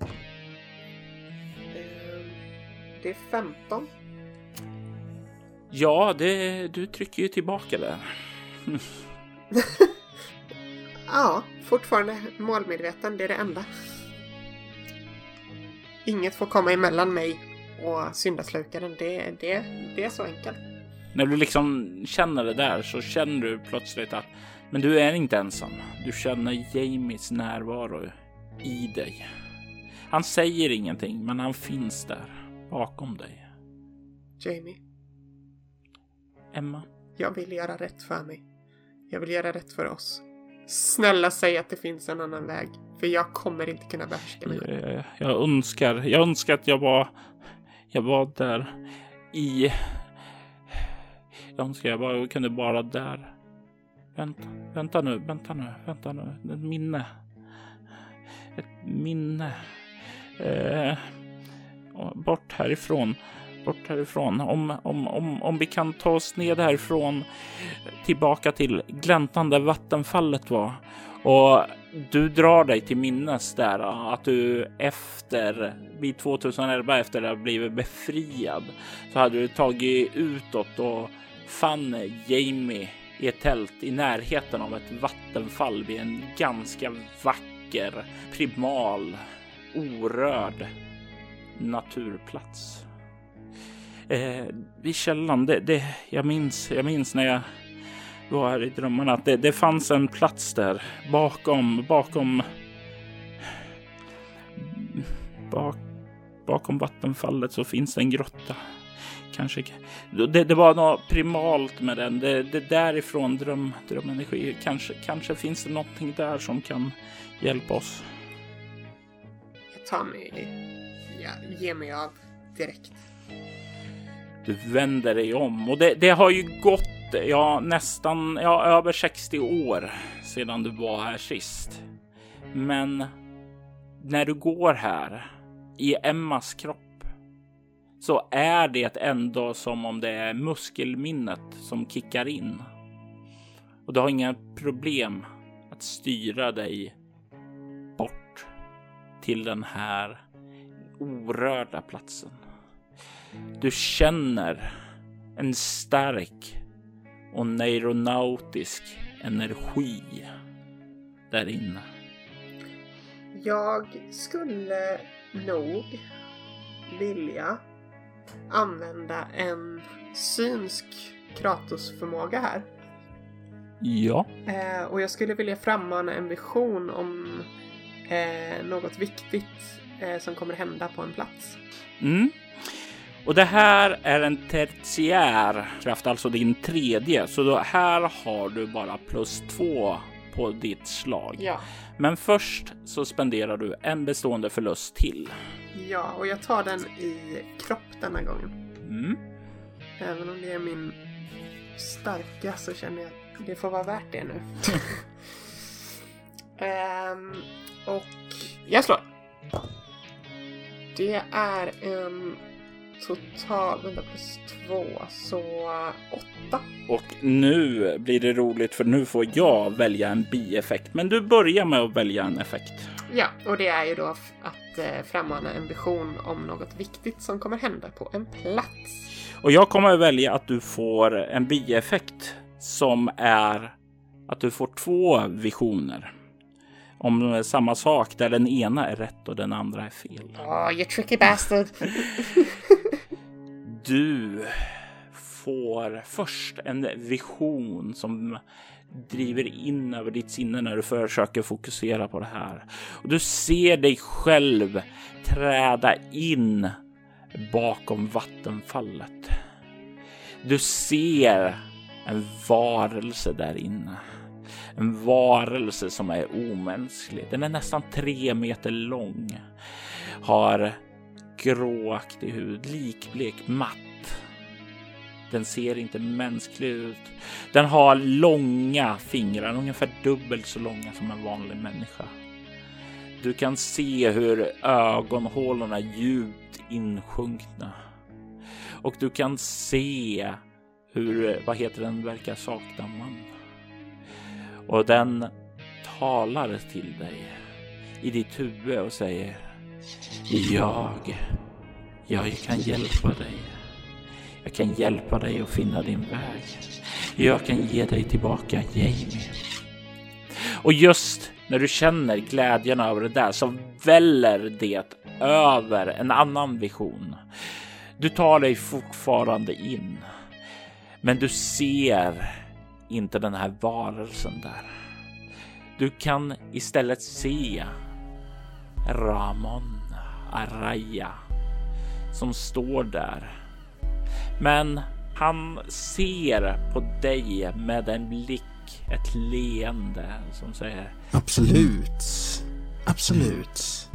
Ehm, det är 15. Ja, det, du trycker ju tillbaka där. Ja, fortfarande målmedveten. Det är det enda. Inget får komma emellan mig och syndaslukaren. Det, det, det är så enkelt. När du liksom känner det där så känner du plötsligt att men du är inte ensam. Du känner Jamies närvaro i dig. Han säger ingenting, men han finns där bakom dig. Jamie, Emma, jag vill göra rätt för mig. Jag vill göra rätt för oss. Snälla säg att det finns en annan väg. För jag kommer inte kunna behärska mig. jag, jag önskar, jag önskar att jag var, jag var där i. Jag önskar jag bara kunde vara där. Vänta, vänta nu, vänta nu, vänta nu. Ett minne. Ett minne. Eh, bort härifrån. Bort härifrån. Om, om, om, om vi kan ta oss ned härifrån tillbaka till gläntan där vattenfallet var. Och du drar dig till minnes där att du efter vid 2011 efter att ha blivit befriad så hade du tagit utåt och fann Jamie i ett tält i närheten av ett vattenfall vid en ganska vacker primal orörd naturplats. Eh, vid källan, det, det, jag, minns, jag minns när jag var här i drömmarna att det, det fanns en plats där bakom, bakom, bak, bakom vattenfallet så finns det en grotta. Kanske, det, det var något primalt med den. Det, det därifrån dröm, drömenergi. Kanske, kanske finns det någonting där som kan hjälpa oss. Jag tar mig... Jag ger mig av direkt. Du vänder dig om och det, det har ju gått ja, nästan ja, över 60 år sedan du var här sist. Men när du går här i Emmas kropp så är det ändå som om det är muskelminnet som kickar in. Och du har inga problem att styra dig bort till den här orörda platsen. Du känner en stark och neuronautisk energi där inne. Jag skulle nog vilja använda en synsk Kratos-förmåga här. Ja, Eh, och jag skulle vilja frammana en vision om eh, något viktigt eh, som kommer hända på en plats. Mm. Och det här är en tertiär kraft, alltså din tredje. Så då här har du bara plus två på ditt slag. Ja. Men först så spenderar du en bestående förlust till. Ja, och jag tar den i kropp denna gången. Mm. Även om det är min starka så känner jag att det får vara värt det nu. Ehm, och jag slår. Det är en total, vänta plus två, så åtta. Och nu blir det roligt för nu får jag välja en bieffekt. Men du börjar med att välja en effekt. Ja, och det är ju då att eh, frammana en vision om något viktigt som kommer hända på en plats. Och jag kommer att välja att du får en bieffekt som är att du får två visioner. Om samma sak där den ena är rätt och den andra är fel. Åh, you tricky bastard! Du får först en vision som driver in över ditt sinne när du försöker fokusera på det här. Och du ser dig själv träda in bakom vattenfallet. Du ser en varelse där inne. En varelse som är omänsklig. Den är nästan tre meter lång. Har gråaktig hud, likblek, matt. Den ser inte mänsklig ut. Den har långa fingrar, ungefär dubbelt så långa som en vanlig människa. Du kan se hur ögonhålorna är djupt insjunkna. Och du kan se hur, vad heter den, verkar sakna man. Och den talar till dig i ditt huvud och säger jag, jag kan hjälpa dig. Jag kan hjälpa dig att finna din väg. Jag kan ge dig tillbaka Jamie. Och just när du känner glädjen över det där så väller det över en annan vision. Du tar dig fortfarande in, men du ser inte den här varelsen där. Du kan istället se Ramon Araya som står där. Men han ser på dig med en blick, ett leende som säger Absolut. Absolut.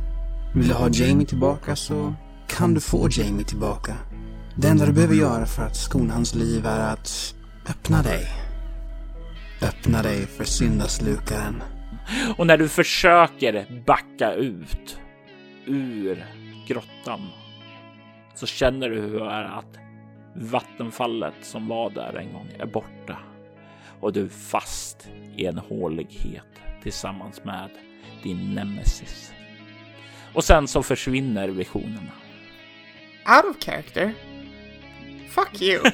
Vill du ha Jamie tillbaka så kan du få Jamie tillbaka. Det enda du behöver göra för att skona hans liv är att öppna dig. Öppna dig för syndaslukaren. Och när du försöker backa ut ur grottan så känner du hur att vattenfallet som var där en gång är borta och du är fast i en hålighet tillsammans med din nemesis. Och sen så försvinner visionerna. Out of character? Fuck you!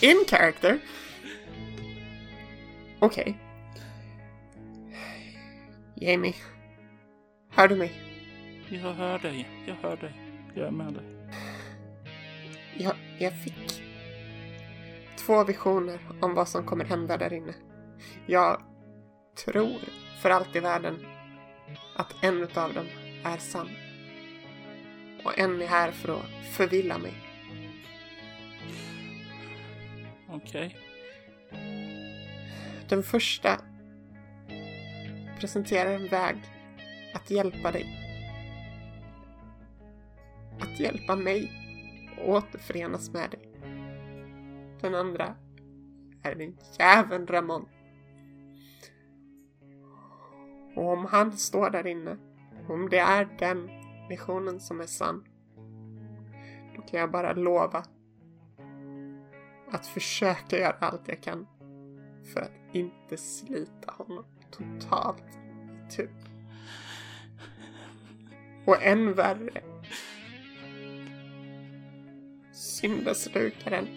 In character? Okej. Okay. Jamie. Hör du mig? Jag hör dig. Jag hör dig. Jag är med dig. Jag, jag fick två visioner om vad som kommer hända där inne. Jag tror för allt i världen att en av dem är sann. Och en är här för att förvilla mig. Okej. Okay. Den första presenterar en väg att hjälpa dig. Att hjälpa mig att återförenas med dig. Den andra är din jäveln Ramon. Och om han står där inne, om det är den visionen som är sann, då kan jag bara lova att försöka göra allt jag kan för att inte slita honom totalt itu. Och än värre. Syndaslukaren.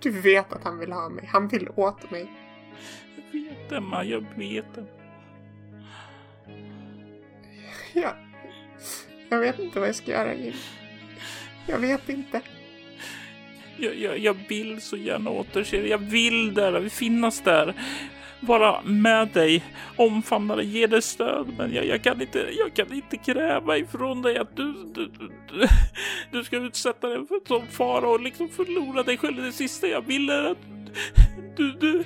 Du vet att han vill ha mig. Han vill åt mig. Jag vet Emma, jag vet det. Ja. Jag vet inte vad jag ska göra. Jag vet inte. Jag, jag, jag vill så gärna återse dig. Jag vill där, finnas där. Vara med dig, omfamna dig, ge dig stöd. Men jag, jag, kan, inte, jag kan inte kräva ifrån dig att du, du, du, du ska utsätta dig för sån fara och liksom förlora dig själv. Det sista jag vill är att du, du,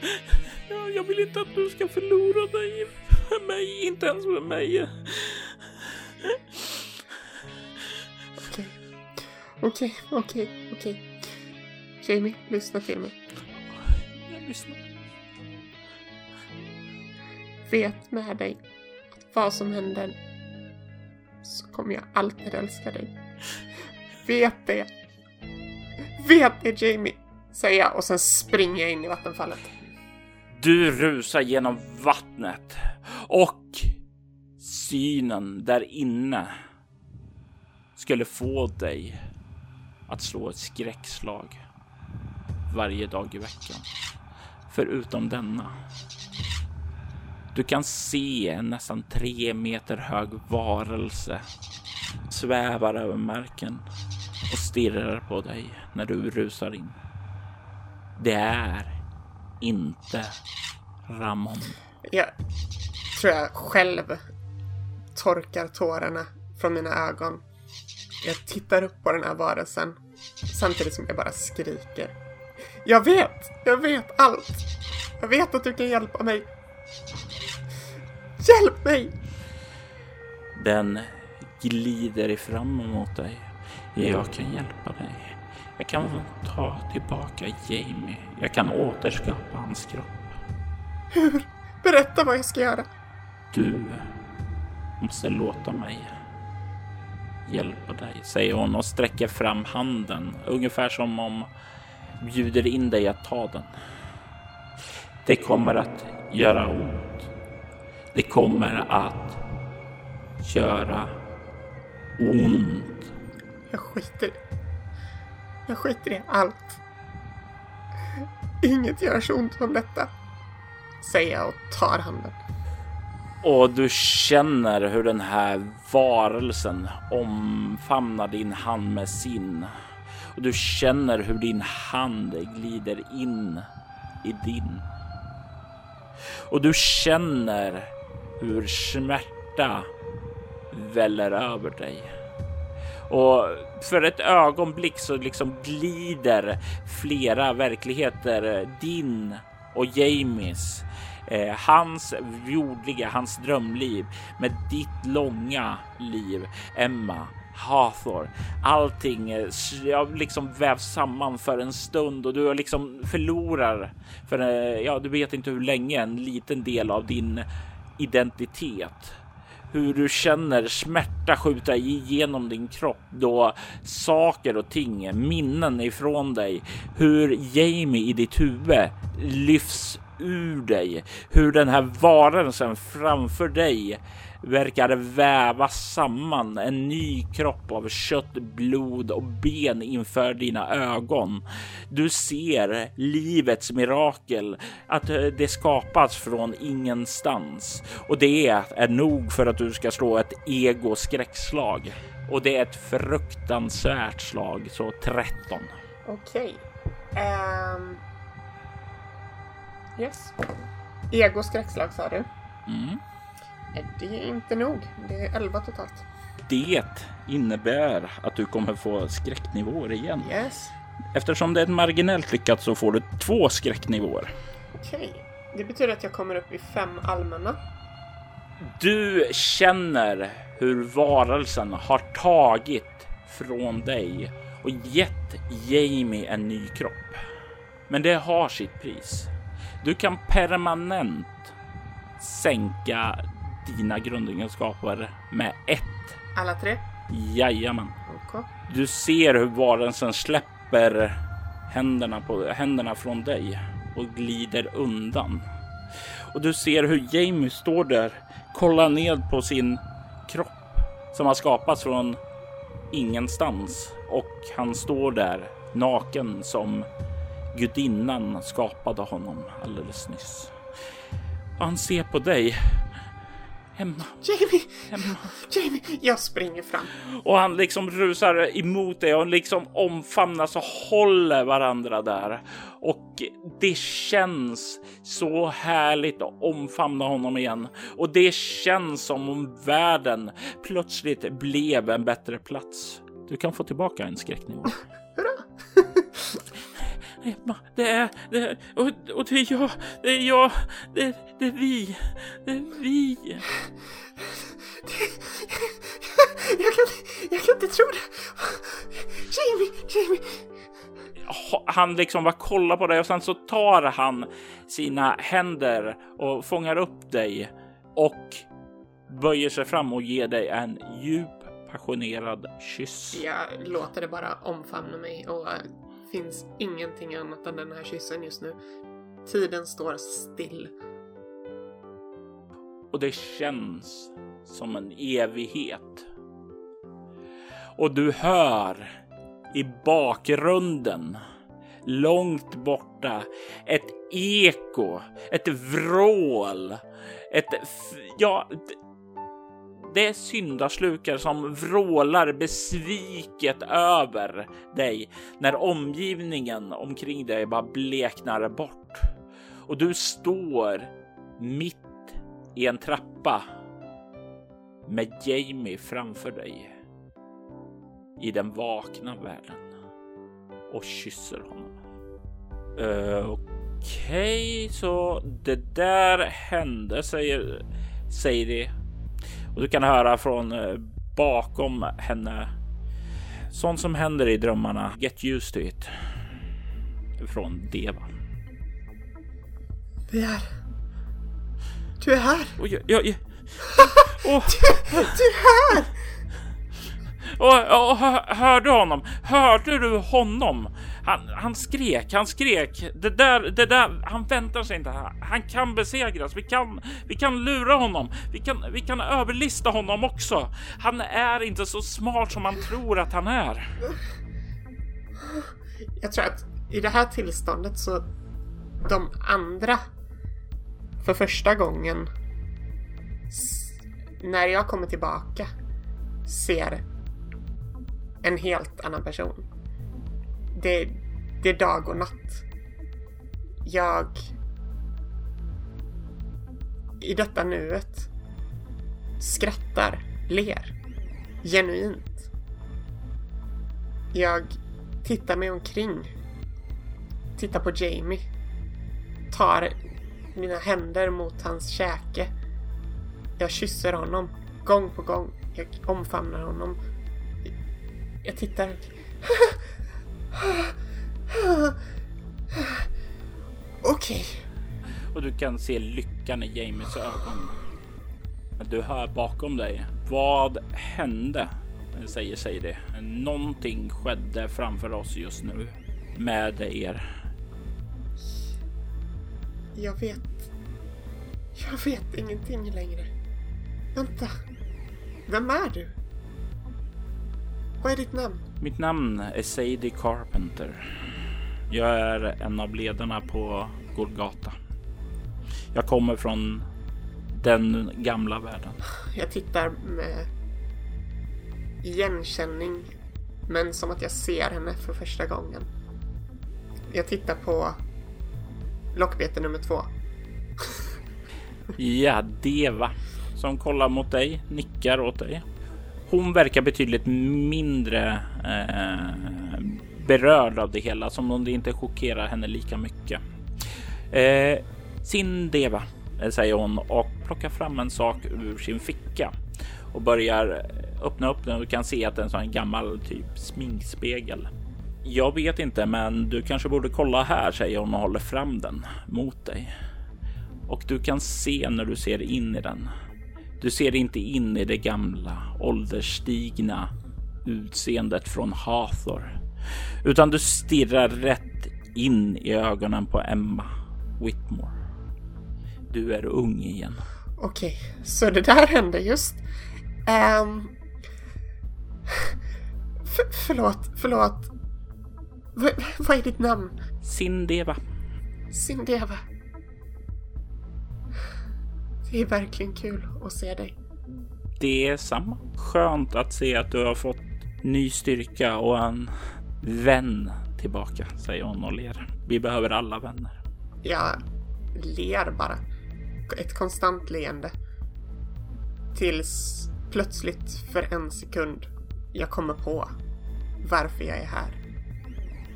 jag vill inte att du ska förlora dig med mig, inte ens med mig. Okej, okej, okej, okej. Jamie, lyssna till mig. Jag lyssnar. Vet med dig att vad som händer så kommer jag alltid älska dig. Vet det. Vet det Jamie, säger jag och sen springer jag in i vattenfallet. Du rusar genom vattnet och synen där inne skulle få dig att slå ett skräckslag varje dag i veckan. Förutom denna. Du kan se en nästan tre meter hög varelse svävar över marken och stirrar på dig när du rusar in. Det är inte Ramon. Jag tror jag själv torkar tårarna från mina ögon. Jag tittar upp på den här varelsen samtidigt som jag bara skriker. Jag vet! Jag vet allt! Jag vet att du kan hjälpa mig. Hjälp mig! Den glider fram emot dig. Jag kan hjälpa dig. Jag kan ta tillbaka Jamie. Jag kan återskapa hans kropp. Hur? Berätta vad jag ska göra. Du måste låta mig hjälpa dig, säger hon och sträcker fram handen. Ungefär som om bjuder in dig att ta den. Det kommer att göra ont. Det kommer att göra ont. Jag skiter Jag skiter i allt. Inget gör så ont som detta. Säger jag och tar handen. Och du känner hur den här varelsen omfamnar din hand med sin. Och du känner hur din hand glider in i din. Och du känner hur smärta väller över dig. Och för ett ögonblick så liksom glider flera verkligheter, din och Jamies. Eh, hans jordliga, hans drömliv med ditt långa liv, Emma, Hathor. Allting eh, liksom vävs samman för en stund och du liksom förlorar för eh, ja, du vet inte hur länge en liten del av din identitet. Hur du känner smärta skjuta igenom din kropp då saker och ting, minnen ifrån dig, hur Jamie i ditt huvud lyfts ur dig, hur den här varelsen framför dig verkar väva samman en ny kropp av kött, blod och ben inför dina ögon. Du ser livets mirakel, att eh, det skapats från ingenstans och det är nog för att du ska slå ett ego skräckslag och det är ett fruktansvärt slag, så 13. Okej. Okay. Um... Yes. Ego skräckslag sa du? Mm. Det är inte nog. Det är 11 totalt. Det innebär att du kommer få skräcknivåer igen. Yes. Eftersom det är ett marginellt lyckat så får du två skräcknivåer. Okej. Okay. Det betyder att jag kommer upp i fem allmänna. Du känner hur varelsen har tagit från dig och gett Jamie en ny kropp. Men det har sitt pris. Du kan permanent sänka dina grundegenskaper med ett. Alla tre? Jajamän. Okay. Du ser hur varelsen släpper händerna, på, händerna från dig och glider undan. Och du ser hur Jamie står där, kollar ned på sin kropp som har skapats från ingenstans och han står där naken som gudinnan skapade honom alldeles nyss. Och han ser på dig Emma. Jamie! Emma. Jamie! Jag springer fram. Och han liksom rusar emot dig och liksom omfamnas och håller varandra där. Och det känns så härligt att omfamna honom igen. Och det känns som om världen plötsligt blev en bättre plats. Du kan få tillbaka en skräcknivå. Emma, det är, det är och, och det är jag, det är jag, det, det är vi, det är vi. Det, jag, kan, jag kan inte tro det. Jamie, Jamie. Han liksom bara kollar på dig och sen så tar han sina händer och fångar upp dig och böjer sig fram och ger dig en djup passionerad kyss. Jag låter det bara omfamna mig och finns ingenting annat än den här kyssen just nu. Tiden står still. Och det känns som en evighet. Och du hör i bakgrunden, långt borta, ett eko, ett vrål, ett... Ja, det är syndaslukar som vrålar besviket över dig när omgivningen omkring dig bara bleknar bort. Och du står mitt i en trappa med Jamie framför dig i den vakna världen och kysser honom. Uh, Okej, okay, så det där hände säger Sadie och du kan höra från eh, bakom henne sånt som händer i drömmarna. Get used to it. Från Deva. Vi är... Du är här! Och jag, jag, jag... Oh. Du, du är här! Och, och hörde honom? Hörde du honom? Han, han skrek, han skrek. Det där, det där, han väntar sig inte. Han kan besegras. Vi kan, vi kan lura honom. Vi kan, vi kan överlista honom också. Han är inte så smart som man tror att han är. Jag tror att i det här tillståndet så de andra för första gången när jag kommer tillbaka ser en helt annan person. Det, det är dag och natt. Jag... I detta nuet skrattar, ler. Genuint. Jag tittar mig omkring. Tittar på Jamie. Tar mina händer mot hans käke. Jag kysser honom. Gång på gång. Jag omfamnar honom. Jag tittar. Okej. Och du kan se lyckan i Jamies ögon. Du hör bakom dig. Vad hände? Säger Sadie. Någonting skedde framför oss just nu. Med er. Jag vet... Jag vet ingenting längre. Vänta. Vem är du? Vad är ditt namn? Mitt namn är Sadie Carpenter. Jag är en av ledarna på Golgata. Jag kommer från den gamla världen. Jag tittar med igenkänning, men som att jag ser henne för första gången. Jag tittar på lockbete nummer två. Ja, Deva som kollar mot dig, nickar åt dig. Hon verkar betydligt mindre eh, berörd av det hela, som om det inte chockerar henne lika mycket. Eh, sin Deva, eh, säger hon och plockar fram en sak ur sin ficka och börjar eh, öppna upp den. Du kan se att det är en sån här gammal typ sminkspegel. Jag vet inte, men du kanske borde kolla här, säger hon och håller fram den mot dig. Och du kan se när du ser in i den. Du ser inte in i det gamla ålderstigna utseendet från Hathor, utan du stirrar rätt in i ögonen på Emma Whitmore. Du är ung igen. Okej, så det där hände just. Um, förlåt, förlåt. V- vad är ditt namn? Sindeva. Sindeva. Det är verkligen kul att se dig. Det är samma. Skönt att se att du har fått ny styrka och en vän tillbaka, säger hon och ler. Vi behöver alla vänner. Jag ler bara. Ett konstant leende. Tills plötsligt för en sekund jag kommer på varför jag är här.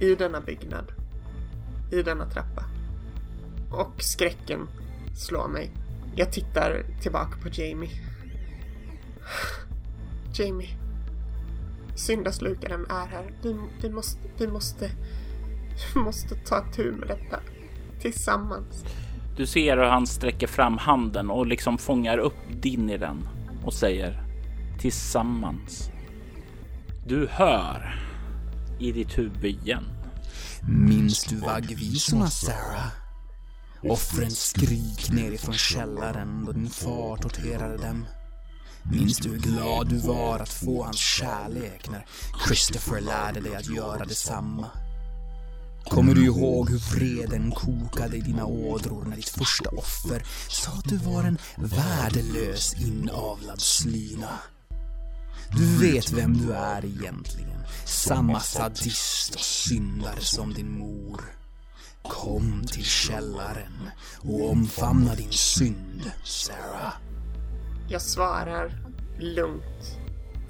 I denna byggnad. I denna trappa. Och skräcken slår mig. Jag tittar tillbaka på Jamie. Jamie. Syndaslukaren är här. Vi, vi måste, vi måste, vi måste ta tur med detta. Tillsammans. Du ser hur han sträcker fram handen och liksom fångar upp din i den och säger tillsammans. Du hör i ditt huvud igen. Minns du vaggvisorna, Sarah? Offrens skrik nerifrån källaren då din far torterade dem. Minns du hur glad du var att få hans kärlek när Christopher lärde dig att göra detsamma? Kommer du ihåg hur vreden kokade i dina ådror när ditt första offer sa att du var en värdelös inavlad slyna? Du vet vem du är egentligen. Samma sadist och syndare som din mor. Kom till källaren och omfamna din synd, Sarah. Jag svarar lugnt.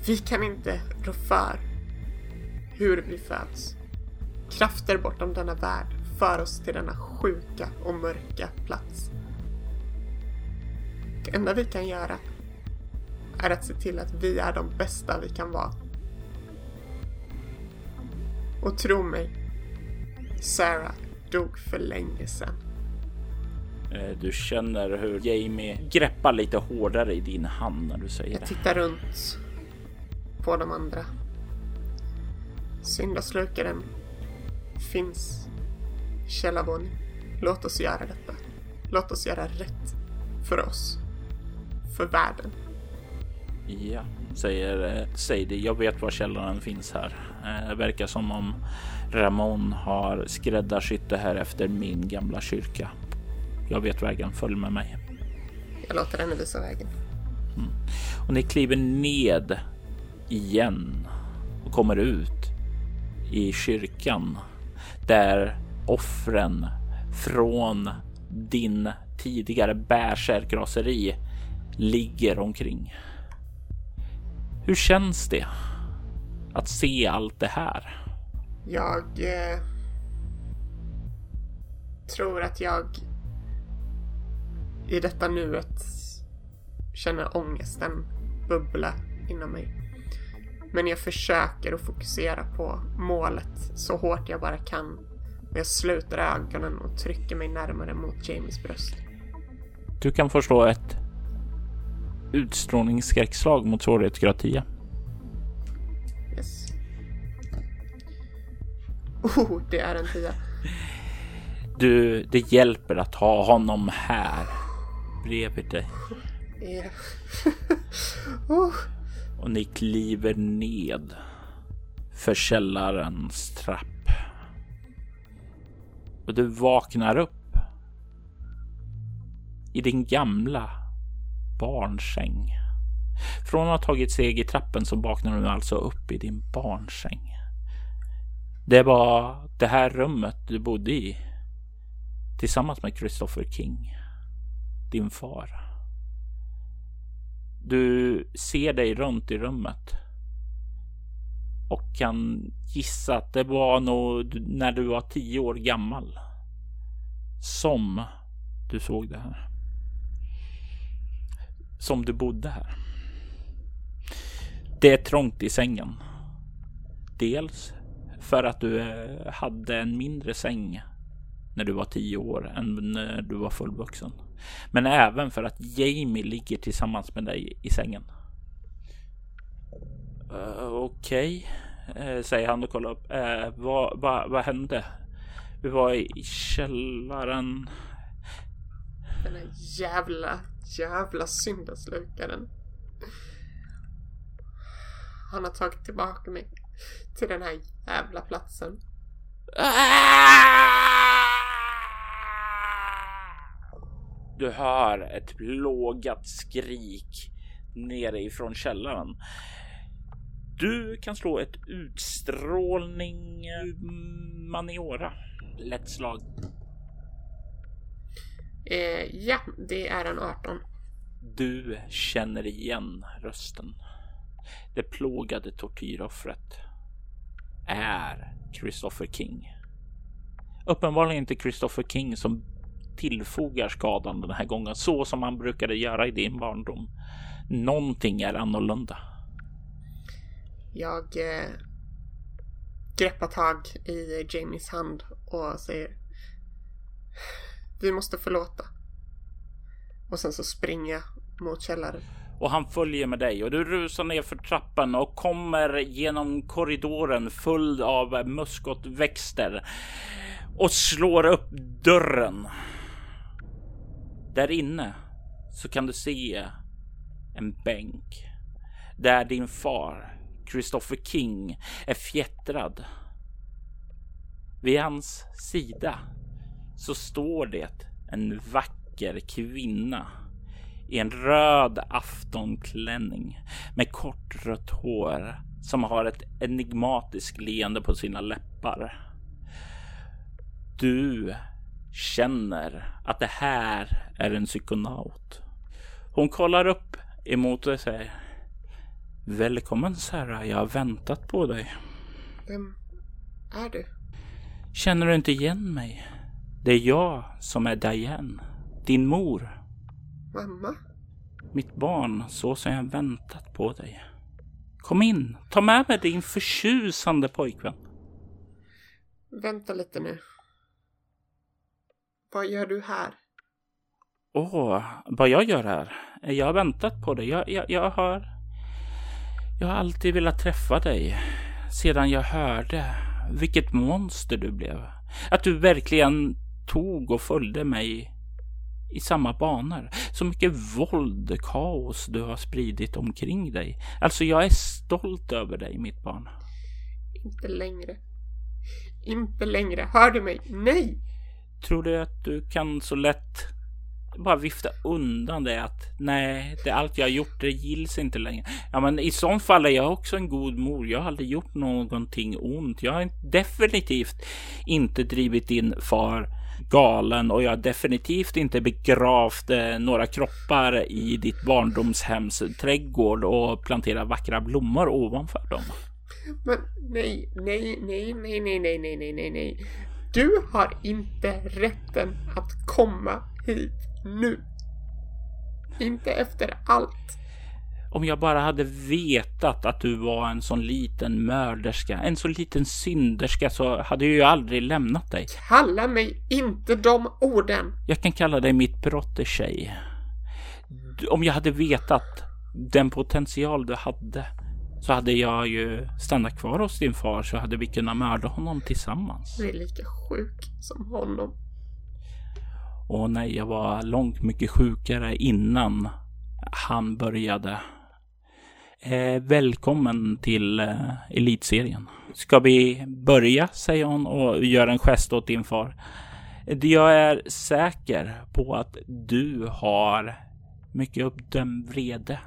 Vi kan inte rå för hur vi föds. Krafter bortom denna värld för oss till denna sjuka och mörka plats. Det enda vi kan göra är att se till att vi är de bästa vi kan vara. Och tro mig, Sarah dog för länge sedan. Eh, Du känner hur Jamie greppar lite hårdare i din hand när du säger Jag det. tittar runt på de andra. Syndaslukaren finns i källarvåningen. Låt oss göra detta. Låt oss göra rätt för oss. För världen. Ja, säger eh, Sadie. Jag vet var källaren finns här. Eh, det verkar som om Ramon har skräddarsytt det här efter min gamla kyrka. Jag vet vägen, följ med mig. Jag låter henne visa vägen. Mm. Och ni kliver ned igen och kommer ut i kyrkan där offren från din tidigare bärsärkraseri ligger omkring. Hur känns det att se allt det här? Jag eh, tror att jag i detta nuet känner ångesten bubbla inom mig. Men jag försöker att fokusera på målet så hårt jag bara kan. Och jag sluter ögonen och trycker mig närmare mot Jamies bröst. Du kan förstå ett utstrålningsskräckslag mot svårighetsgrad 10. Oh, det är en 10. Du, det hjälper att ha honom här bredvid dig. Yeah. oh. Och ni kliver ned för källarens trapp. Och du vaknar upp i din gamla barnsäng. Från att ha tagit steg i trappen så vaknar du alltså upp i din barnsäng. Det var det här rummet du bodde i tillsammans med Christopher King, din far. Du ser dig runt i rummet och kan gissa att det var nog när du var tio år gammal som du såg det här. Som du bodde här. Det är trångt i sängen. Dels för att du eh, hade en mindre säng när du var tio år än när du var fullvuxen. Men även för att Jamie ligger tillsammans med dig i sängen. Uh, Okej, okay. uh, säger han och kollar upp. Uh, vad, vad, vad hände? Vi var i källaren. Den här jävla, jävla syndaslukaren. Han har tagit tillbaka mig till den här jävla platsen. Du hör ett plågat skrik nere ifrån källaren. Du kan slå ett utstrålning maniora. Lätt slag. Eh, ja, det är en 18. Du känner igen rösten. Det plågade tortyroffret är Christopher King. Uppenbarligen inte Christopher King som tillfogar skadan den här gången så som man brukade göra i din barndom. Någonting är annorlunda. Jag eh, greppar tag i Jamies hand och säger Vi måste förlåta. Och sen så springer jag mot källaren. Och han följer med dig och du rusar ner för trappan och kommer genom korridoren full av muskotväxter och slår upp dörren. Där inne så kan du se en bänk där din far Christopher King är fjättrad. Vid hans sida så står det en vacker kvinna i en röd aftonklänning med kort rött hår som har ett enigmatiskt leende på sina läppar. Du känner att det här är en psykonaut. Hon kollar upp emot dig och säger Välkommen Sarah, jag har väntat på dig. Vem är du? Känner du inte igen mig? Det är jag som är Diane, din mor. Mamma? Mitt barn, så som jag väntat på dig. Kom in, ta med mig din förtjusande pojkvän. Vänta lite nu. Vad gör du här? Åh, oh, vad jag gör här? Jag har väntat på dig. Jag, jag, jag har... Jag har alltid velat träffa dig. Sedan jag hörde vilket monster du blev. Att du verkligen tog och följde mig i samma banor. Så mycket våld, kaos du har spridit omkring dig. Alltså, jag är stolt över dig, mitt barn. Inte längre. Inte längre. Hör du mig? Nej! Tror du att du kan så lätt bara vifta undan det att nej, det allt jag har gjort, det gills inte längre. Ja, men i sånt fall är jag också en god mor. Jag har aldrig gjort någonting ont. Jag har definitivt inte drivit in far galen och jag har definitivt inte begravt eh, några kroppar i ditt barndomshems trädgård och planterat vackra blommor ovanför dem. Men nej, nej, nej, nej, nej, nej, nej, nej, nej, nej. Du har inte rätten att komma hit nu. Inte efter allt. Om jag bara hade vetat att du var en sån liten mörderska, en så liten synderska så hade jag ju aldrig lämnat dig. Kalla mig inte de orden. Jag kan kalla dig mitt protege. Om jag hade vetat den potential du hade så hade jag ju stannat kvar hos din far så hade vi kunnat mörda honom tillsammans. Du är lika sjuk som honom. Och nej, jag var långt mycket sjukare innan han började. Eh, välkommen till eh, elitserien. Ska vi börja, säger hon och gör en gest åt din far. Jag är säker på att du har mycket uppdömd vrede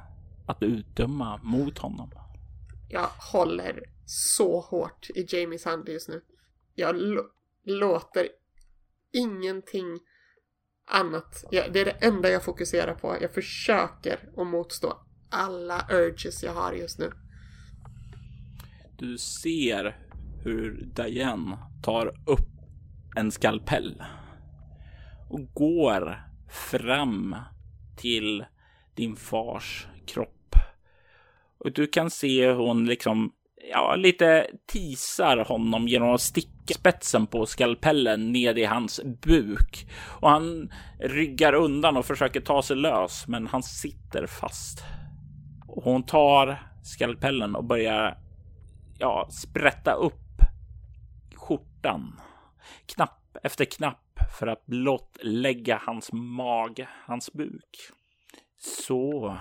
att utdöma mot honom. Jag håller så hårt i Jamies hand just nu. Jag låter ingenting annat. Jag, det är det enda jag fokuserar på. Jag försöker att motstå alla urges jag har just nu. Du ser hur Diane tar upp en skalpell och går fram till din fars kropp. Och du kan se hur hon liksom ja, lite tisar honom genom att sticka spetsen på skalpellen ner i hans buk. Och han ryggar undan och försöker ta sig lös, men han sitter fast. Och hon tar skalpellen och börjar ja, sprätta upp skjortan. Knapp efter knapp för att blottlägga hans mage, hans buk. Så,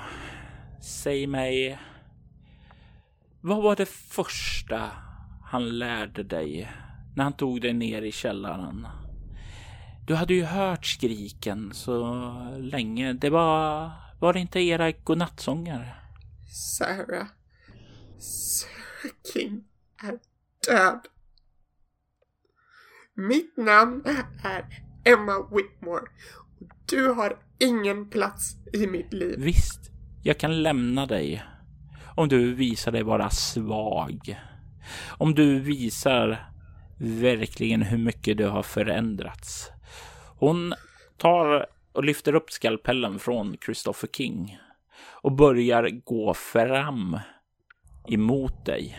säg mig vad var det första han lärde dig när han tog dig ner i källaren? Du hade ju hört skriken så länge. Det var... Var det inte era godnattsånger? Sarah... Sarah King är död. Mitt namn är Emma Whitmore. Du har ingen plats i mitt liv. Visst, jag kan lämna dig om du visar dig vara svag. Om du visar verkligen hur mycket du har förändrats. Hon tar och lyfter upp skalpellen från Christopher King och börjar gå fram emot dig.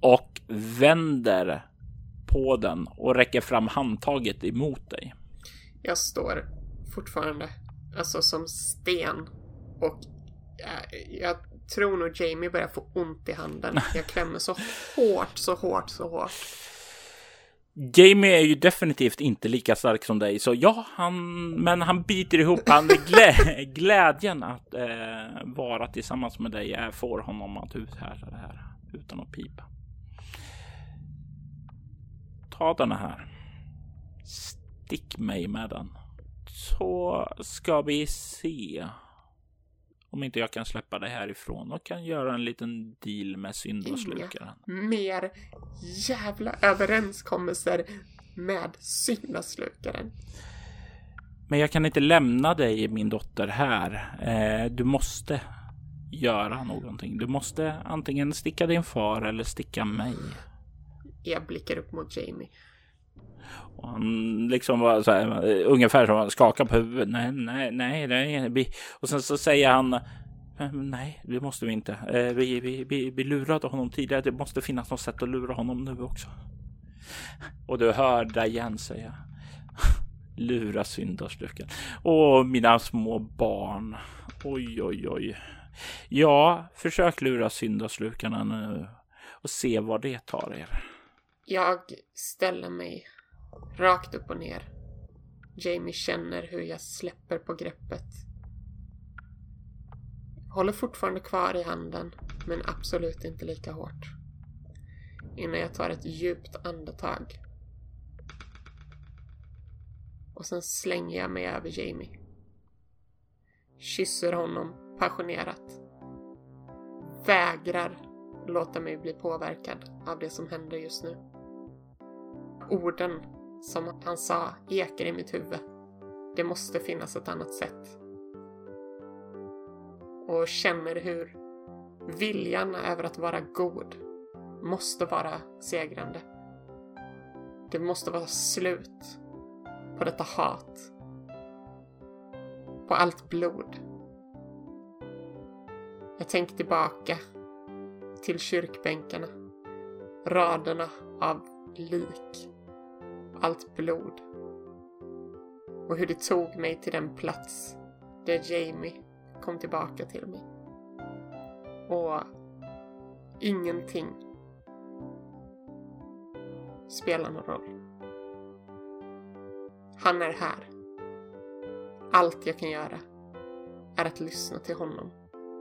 Och vänder på den och räcker fram handtaget emot dig. Jag står fortfarande alltså som sten och jag, jag tror nog Jamie börjar få ont i handen. Jag klämmer så hårt, så hårt, så hårt. Jamie är ju definitivt inte lika stark som dig, så ja, han, men han biter ihop. Han glä, glädjen att eh, vara tillsammans med dig är, får honom att uthärda det här utan att pipa. Ta den här. Stick mig med den. Så ska vi se om inte jag kan släppa det härifrån och kan göra en liten deal med syndaslukaren. mer jävla överenskommelser med syndaslukaren. Men jag kan inte lämna dig, min dotter, här. Eh, du måste göra någonting. Du måste antingen sticka din far eller sticka mig. Jag blickar upp mot Jamie. Och han liksom var så här, ungefär som han skakar på huvudet. Nej, nej, nej, nej. Och sen så säger han eh, Nej, det måste vi inte. Eh, vi, vi, vi, vi lurade honom tidigare. Det måste finnas något sätt att lura honom nu också. Och du hör Diane säga. Lura syndarslukan. Och mina små barn. Oj, oj, oj. Ja, försök lura syndaslukarna nu och se vad det tar er. Jag ställer mig rakt upp och ner Jamie känner hur jag släpper på greppet. Håller fortfarande kvar i handen, men absolut inte lika hårt. Innan jag tar ett djupt andetag. Och sen slänger jag mig över Jamie. Kysser honom passionerat. Vägrar låta mig bli påverkad av det som händer just nu. Orden som han sa ekar i mitt huvud. Det måste finnas ett annat sätt. Och känner hur viljan över att vara god måste vara segrande. Det måste vara slut på detta hat. På allt blod. Jag tänker tillbaka till kyrkbänkarna. Raderna av lik. Allt blod. Och hur det tog mig till den plats där Jamie kom tillbaka till mig. Och ingenting spelar någon roll. Han är här. Allt jag kan göra är att lyssna till honom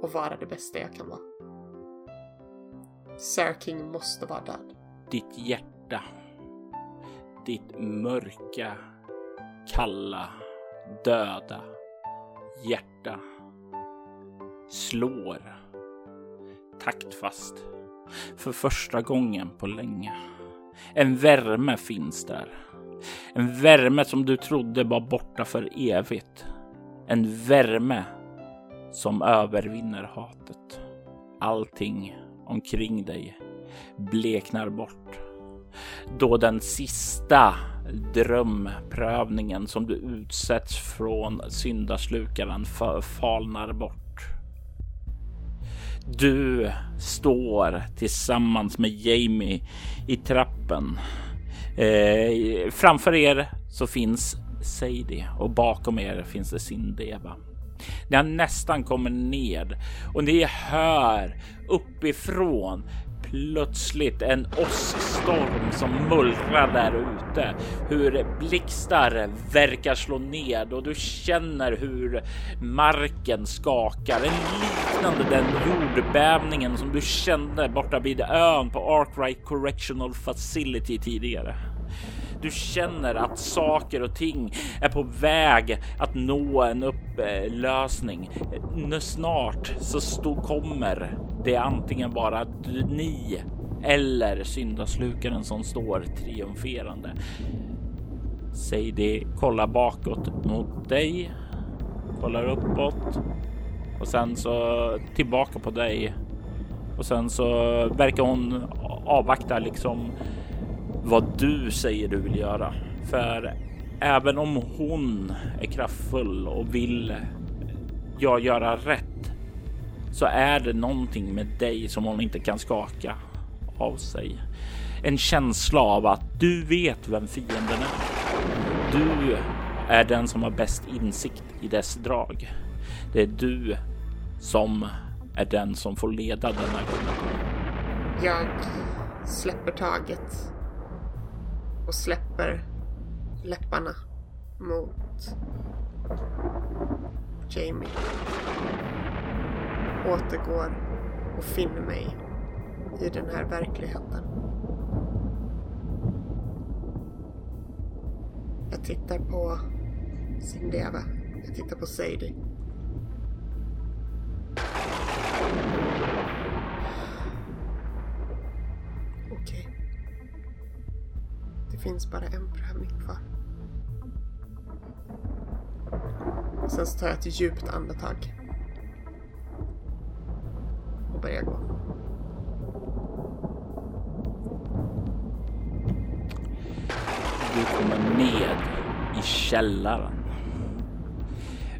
och vara det bästa jag kan vara. Sarah King måste vara död. Ditt hjärta. Ditt mörka, kalla, döda hjärta slår taktfast för första gången på länge. En värme finns där. En värme som du trodde var borta för evigt. En värme som övervinner hatet. Allting omkring dig bleknar bort. Då den sista drömprövningen som du utsätts från syndaslukaren falnar bort. Du står tillsammans med Jamie i trappen. Eh, framför er så finns Sadie och bakom er finns det Sindeva. När han nästan kommer ner och ni hör uppifrån plötsligt en åskstorm som mullrar där ute. Hur blixtar verkar slå ned och du känner hur marken skakar. En liknande den jordbävningen som du kände borta vid ön på Arkwright Correctional Facility tidigare. Du känner att saker och ting är på väg att nå en upplösning. Snart så stå, kommer det antingen bara ni eller syndaslukaren som står triumferande. Säg det, kolla bakåt mot dig, kollar uppåt och sen så tillbaka på dig. Och sen så verkar hon avvakta liksom vad du säger du vill göra. För även om hon är kraftfull och vill ja, göra rätt så är det någonting med dig som hon inte kan skaka av sig. En känsla av att du vet vem fienden är. Du är den som har bäst insikt i dess drag. Det är du som är den som får leda denna gången. Jag släpper taget och släpper läpparna mot Jamie. Återgår och finner mig i den här verkligheten. Jag tittar på Sindeva. Jag tittar på Sadie. Finns bara en prövning kvar. Sen så tar jag ett djupt andetag. Och börjar gå. Du kommer ned i källaren.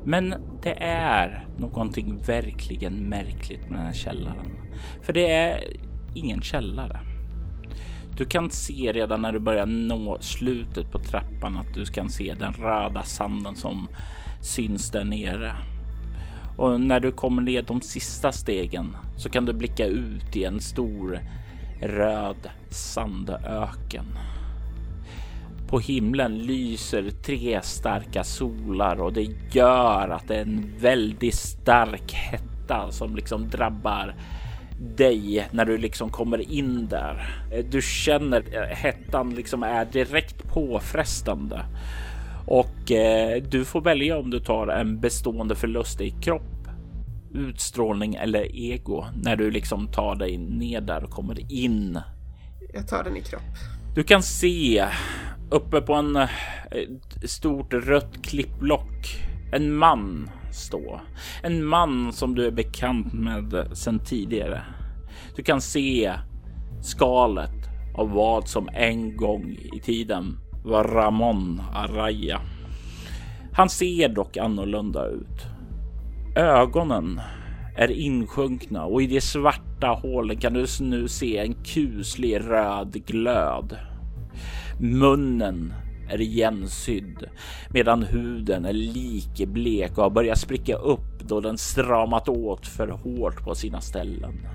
Men det är någonting verkligen märkligt med den här källaren. För det är ingen källare. Du kan se redan när du börjar nå slutet på trappan att du kan se den röda sanden som syns där nere. Och när du kommer ner de sista stegen så kan du blicka ut i en stor röd sandöken. På himlen lyser tre starka solar och det gör att det är en väldigt stark hetta som liksom drabbar dig när du liksom kommer in där. Du känner hettan liksom är direkt påfrestande och eh, du får välja om du tar en bestående förlust i kropp, utstrålning eller ego när du liksom tar dig ner där och kommer in. Jag tar den i kropp. Du kan se uppe på en eh, stort rött klippblock en man stå. En man som du är bekant med sedan tidigare. Du kan se skalet av vad som en gång i tiden var Ramon Araya. Han ser dock annorlunda ut. Ögonen är insjunkna och i de svarta hålen kan du nu se en kuslig röd glöd. Munnen är igensydd medan huden är likblek och har börjat spricka upp då den stramat åt för hårt på sina ställen.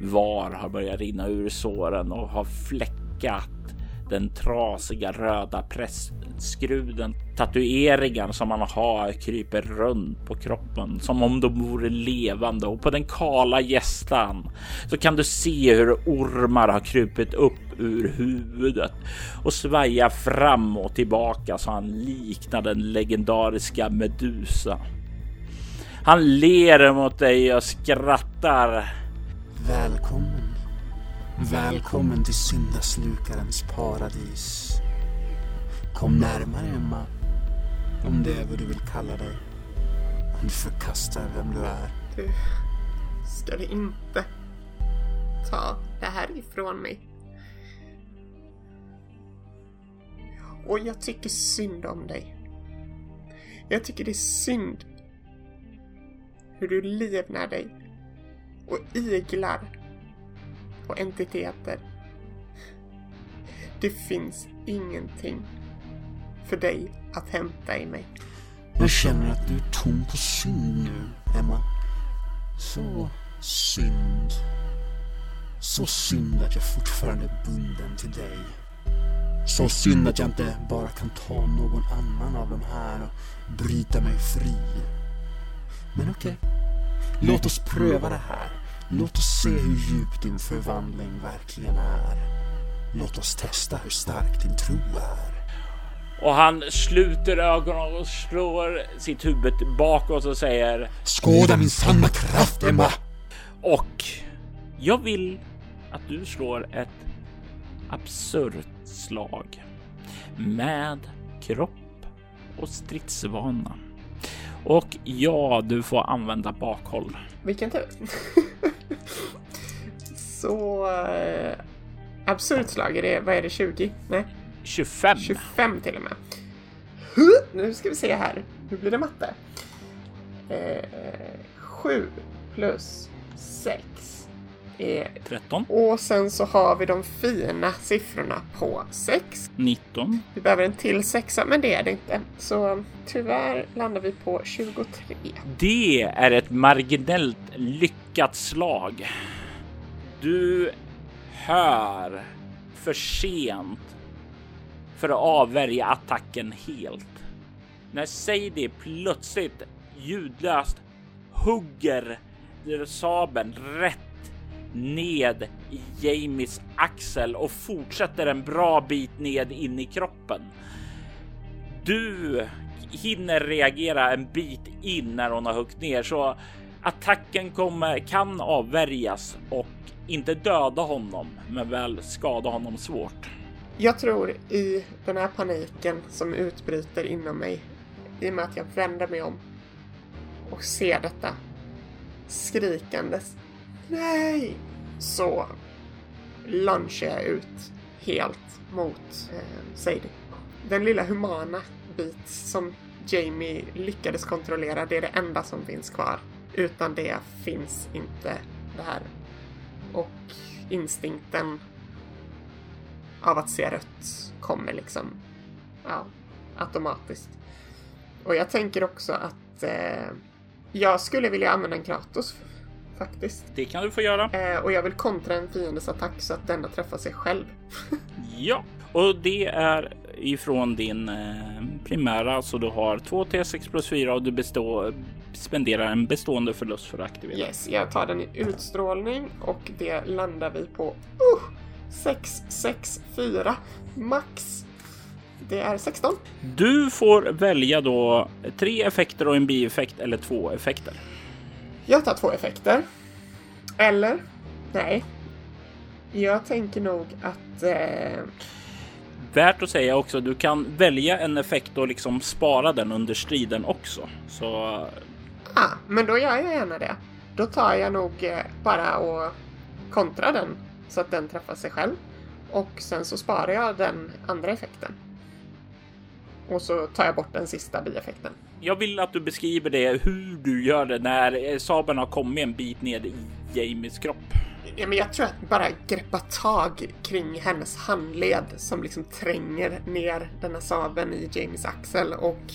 Var har börjat rinna ur såren och har fläckat den trasiga röda prästskruden. Tatueringar som han har kryper runt på kroppen som om de vore levande och på den kala gästan så kan du se hur ormar har krupit upp ur huvudet och svaja fram och tillbaka så han liknar den legendariska Medusa. Han ler mot dig och skrattar. Välkommen. Välkommen till syndaslukarens paradis. Kom närmare Emma. Om det är vad du vill kalla dig. Om du förkastar vem du är. Du ska du inte ta det här ifrån mig. Och jag tycker synd om dig. Jag tycker det är synd hur du livnär dig och iglar och entiteter. Det finns ingenting för dig att hämta i mig. Jag känner att du är tom på synd nu, Emma. Så synd. Så synd att jag fortfarande är bunden till dig. Så synd att jag inte bara kan ta någon annan av de här och bryta mig fri. Men okej. Låt oss pröva det här. Låt oss se hur djup din förvandling verkligen är. Låt oss testa hur stark din tro är. Och han sluter ögonen och slår sitt huvud bakåt och säger Skåda min sanna kraft, Emma! Och jag vill att du slår ett absurt slag med kropp och stridsvana. Och ja, du får använda bakhåll. Vilken tur. Så... Eh, absurt slag, är det, vad är det, 20? Nej, 25. 25 till och med. Nu ska vi se här. Hur blir det matte? Eh, 7 plus 6 är... 13. Och sen så har vi de fina siffrorna på 6. 19. Vi behöver en till sexa, men det är det inte. Så tyvärr landar vi på 23. Det är ett marginellt lyckat slag. Du hör för sent för att avvärja attacken helt. När Sadie plötsligt ljudlöst hugger sabeln rätt ned i Jamies axel och fortsätter en bra bit ned in i kroppen. Du hinner reagera en bit in när hon har huggit ner så attacken kommer, kan avvärjas och inte döda honom, men väl skada honom svårt. Jag tror i den här paniken som utbryter inom mig, i och med att jag vänder mig om och ser detta skrikandes nej, så lunchar jag ut helt mot eh, Sadie. Den lilla humana bit som Jamie lyckades kontrollera, det är det enda som finns kvar. Utan det finns inte det här. Och instinkten av att se rött kommer liksom ja, automatiskt. Och jag tänker också att eh, jag skulle vilja använda en Kratos faktiskt. Det kan du få göra. Eh, och jag vill kontra en fiendes attack så att denna träffar sig själv. Ja, och det är ifrån din eh, primära så du har 2 T6 plus 4 och du består, spenderar en bestående förlust för att aktivera. Yes, jag tar den i utstrålning och det landar vi på uh, 6, 6, 4 max. Det är 16. Du får välja då tre effekter och en bieffekt eller två effekter. Jag tar två effekter. Eller, nej. Jag tänker nog att... Eh, Värt att säga också, du kan välja en effekt och liksom spara den under striden också. Så ah, men då gör jag gärna det. Då tar jag nog eh, bara och kontra den så att den träffar sig själv. Och sen så sparar jag den andra effekten. Och så tar jag bort den sista bieffekten. Jag vill att du beskriver det hur du gör det när eh, sabeln har kommit en bit ned i Jamies kropp. Ja, men jag tror att bara greppa tag kring hennes handled som liksom tränger ner denna sabeln i Jamies axel och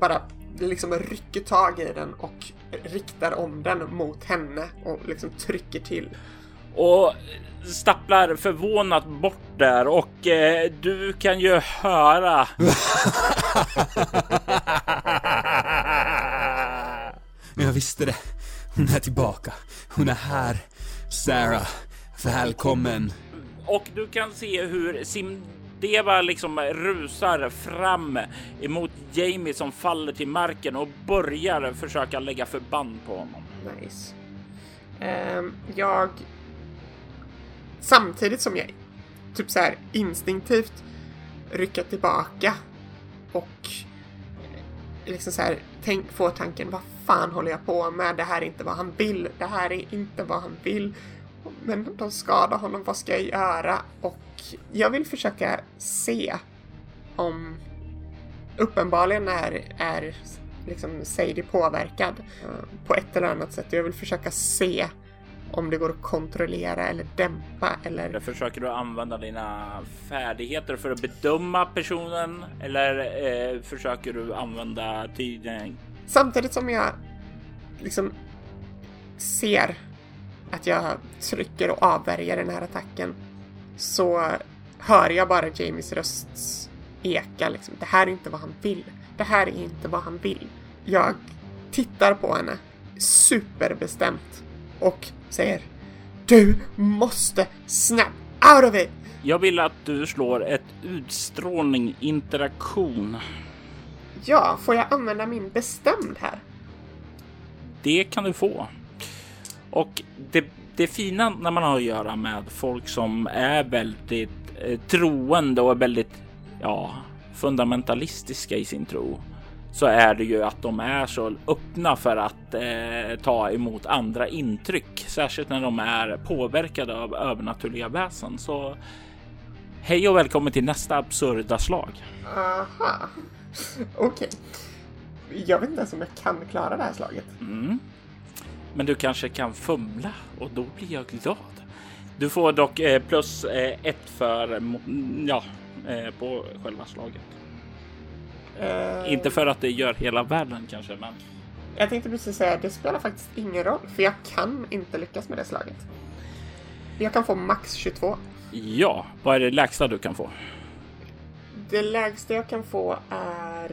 bara liksom rycker tag i den och riktar om den mot henne och liksom trycker till. och stapplar förvånat bort där och eh, du kan ju höra. Jag visste det. Hon är tillbaka. Hon är här. Sarah, välkommen. och du kan se hur Simdeva liksom rusar fram emot Jamie som faller till marken och börjar försöka lägga förband på honom. Nice. Ehm, jag... Samtidigt som jag typ så här instinktivt rycker tillbaka och eh, liksom så här tänk, får tanken vad fan håller jag på med? Det här är inte vad han vill. Det här är inte vad han vill. Men de skadar honom. Vad ska jag göra? Och jag vill försöka se om uppenbarligen är, är liksom Sadie påverkad eh, på ett eller annat sätt. Jag vill försöka se om det går att kontrollera eller dämpa eller... Eller försöker du använda dina färdigheter för att bedöma personen eller eh, försöker du använda tiden? Samtidigt som jag liksom ser att jag trycker och avvärjer den här attacken så hör jag bara Jamies röst eka liksom. Det här är inte vad han vill. Det här är inte vad han vill. Jag tittar på henne superbestämt och säger Du måste snap out of it! Jag vill att du slår ett utstrålning interaktion. Ja, får jag använda min bestämd här? Det kan du få. Och det, det fina när man har att göra med folk som är väldigt eh, troende och är väldigt ja, fundamentalistiska i sin tro så är det ju att de är så öppna för att eh, ta emot andra intryck, särskilt när de är påverkade av övernaturliga väsen. Så hej och välkommen till nästa absurda slag. Aha. Okej. Jag vet inte ens om jag kan klara det här slaget. Mm. Men du kanske kan fumla och då blir jag glad. Du får dock eh, plus eh, ett för ja, eh, på själva slaget. Eh, Inte för att det gör hela världen kanske, men Jag tänkte precis säga, det spelar faktiskt ingen roll, för jag kan inte lyckas med det slaget. Jag kan få max 22. ja, vad är det lägsta du kan få? Det lägsta jag kan få är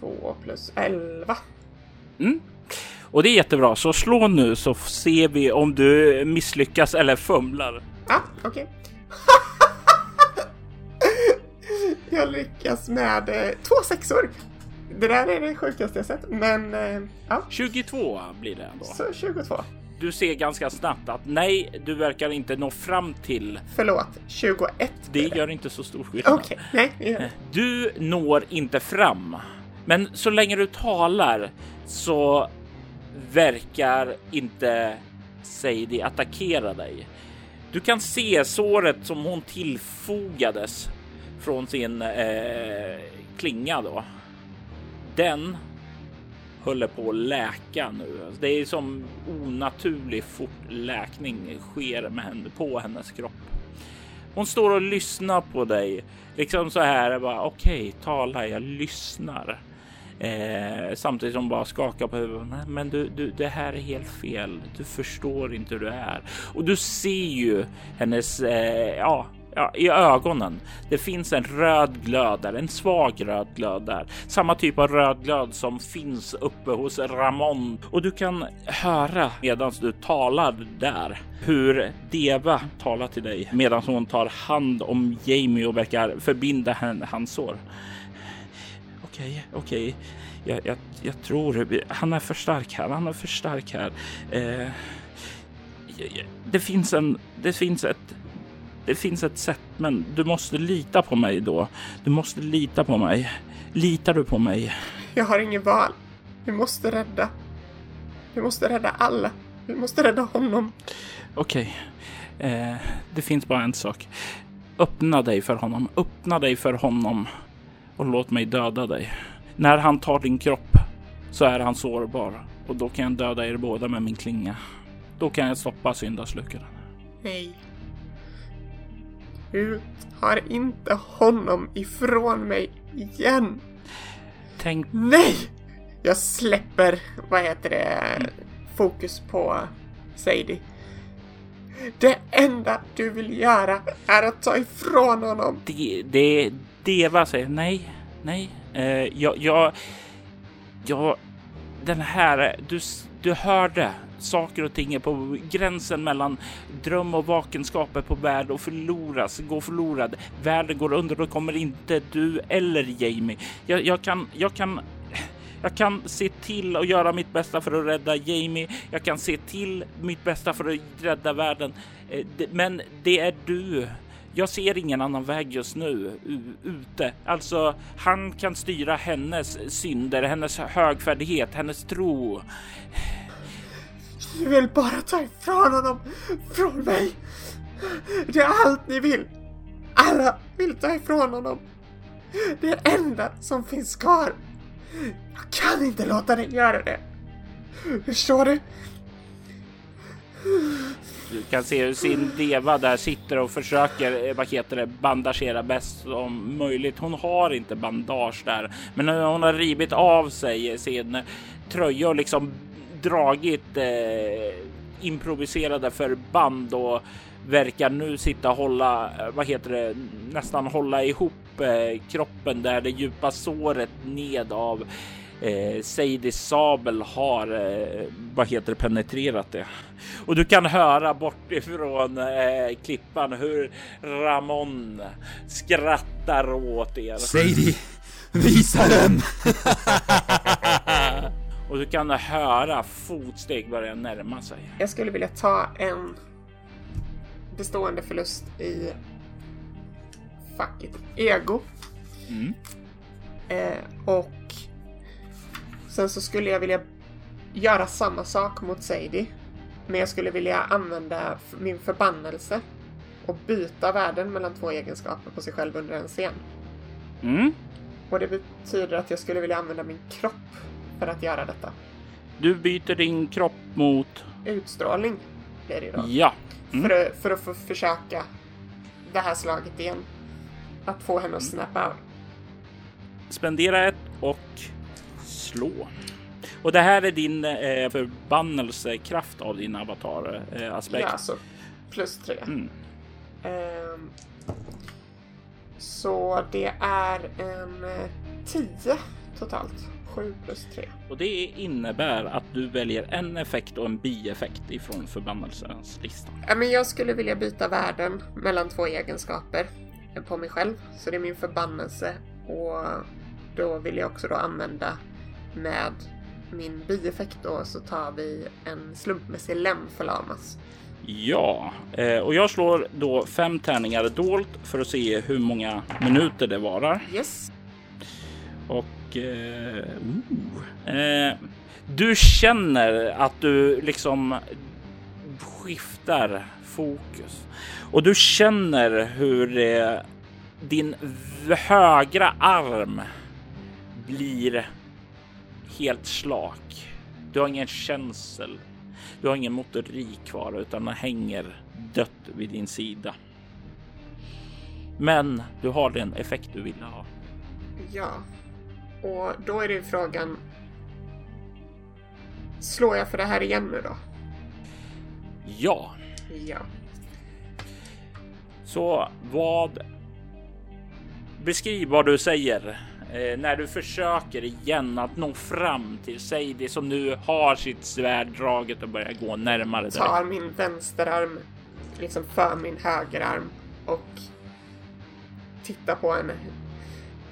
2 plus 11. Mm. Och det är jättebra, så slå nu så ser vi om du misslyckas eller fumlar. Ja, okej. jag lyckas med eh, två sexor. Det där är det sjukaste jag sett, men eh, ja, 22 blir det ändå. så 22. Du ser ganska snabbt att nej, du verkar inte nå fram till. Förlåt, 21. Det gör inte så stor skillnad. Okej, nej, det gör det. Du når inte fram, men så länge du talar så verkar inte Sadie attackera dig. Du kan se såret som hon tillfogades från sin eh, klinga då. Den håller på att läka nu. Alltså, det är som onaturlig fort läkning sker med henne, på hennes kropp. Hon står och lyssnar på dig, liksom så här. Bara okej, tala, jag lyssnar. Eh, samtidigt som hon bara skakar på huvudet. Men du, du, det här är helt fel. Du förstår inte hur du är och du ser ju hennes, eh, ja, ja, i ögonen. Det finns en röd glöd där, en svag röd glöd där. Samma typ av röd glöd som finns uppe hos Ramon och du kan höra medan du talar där hur Deva talar till dig medan hon tar hand om Jamie och verkar förbinda hans sår. Okej, okej. Jag, jag, jag, tror han är för stark här. Han är för stark här. Eh, det finns en. Det finns ett det finns ett sätt, men du måste lita på mig då. Du måste lita på mig. Litar du på mig? Jag har ingen val. Vi måste rädda. Vi måste rädda alla. Vi måste rädda honom. Okej. Okay. Eh, det finns bara en sak. Öppna dig för honom. Öppna dig för honom. Och låt mig döda dig. När han tar din kropp så är han sårbar. Och då kan jag döda er båda med min klinga. Då kan jag stoppa syndaslukaren. Nej. Du tar inte honom ifrån mig igen. Tänk... Nej! Jag släpper, vad heter det, fokus på Sadie. Det enda du vill göra är att ta ifrån honom. Det, det, Deva säger nej, nej. Uh, jag, jag, jag, den här, du, du hörde saker och ting är på gränsen mellan dröm och vakenskap är på väg att förloras, gå förlorad. Världen går under, då kommer inte du eller Jamie. Jag, jag kan, jag kan jag kan se till att göra mitt bästa för att rädda Jamie. Jag kan se till mitt bästa för att rädda världen. Eh, men det är du. Jag ser ingen annan väg just nu ute. Alltså, han kan styra hennes synder, hennes högfärdighet, hennes tro. Ni vill bara ta ifrån honom från mig. Det är allt ni vill. Alla vill ta ifrån honom. Det är det enda som finns kvar. Jag kan inte låta dig göra det. Förstår du? Du kan se hur sin deva där sitter och försöker eh, vad heter det, bandagera bäst som möjligt. Hon har inte bandage där, men hon har rivit av sig sin tröja och liksom dragit eh, improviserade förband och verkar nu sitta och hålla, eh, vad heter det, nästan hålla ihop eh, kroppen där det djupa såret ned av eh, Seidis sabel har, eh, vad heter det, penetrerat det. Och du kan höra bort ifrån eh, klippan hur Ramon skrattar åt er. Seidi, visa dem! och du kan höra fotsteg börja närma sig. Jag skulle vilja ta en bestående förlust i fuck it, ego. Mm. Eh, och sen så skulle jag vilja göra samma sak mot Sadie. Men jag skulle vilja använda min förbannelse och byta världen mellan två egenskaper på sig själv under en scen. Mm. Och det betyder att jag skulle vilja använda min kropp för att göra detta. Du byter din kropp mot? Utstrålning blir det då. Ja. Mm. För, att, för att få försöka det här slaget igen. Att få henne att snappa out. Spendera ett och slå. Och det här är din eh, förbannelsekraft av din avatar-aspekt. Eh, ja, så plus tre. Mm. Um, så det är en eh, tio totalt. 7 plus 3. Och det innebär att du väljer en effekt och en bieffekt ifrån förbannelsens lista. Ja, men jag skulle vilja byta värden mellan två egenskaper på mig själv. Så det är min förbannelse och då vill jag också då använda med min bieffekt då så tar vi en slumpmässig lem för Lamas. Ja, eh, och jag slår då fem tärningar dolt för att se hur många minuter det varar. Yes. Och eh, du känner att du liksom skiftar fokus och du känner hur eh, din högra arm blir helt slak. Du har ingen känsel. Du har ingen motorik kvar utan den hänger dött vid din sida. Men du har den effekt du ville ha. Ja, och då är det frågan. Slår jag för det här igen nu då? Ja. Ja. Så vad? Beskriv vad du säger eh, när du försöker igen att nå fram till Sadie som nu har sitt svärd draget och börjar gå närmare. tar min vänsterarm liksom för min högerarm och tittar på henne.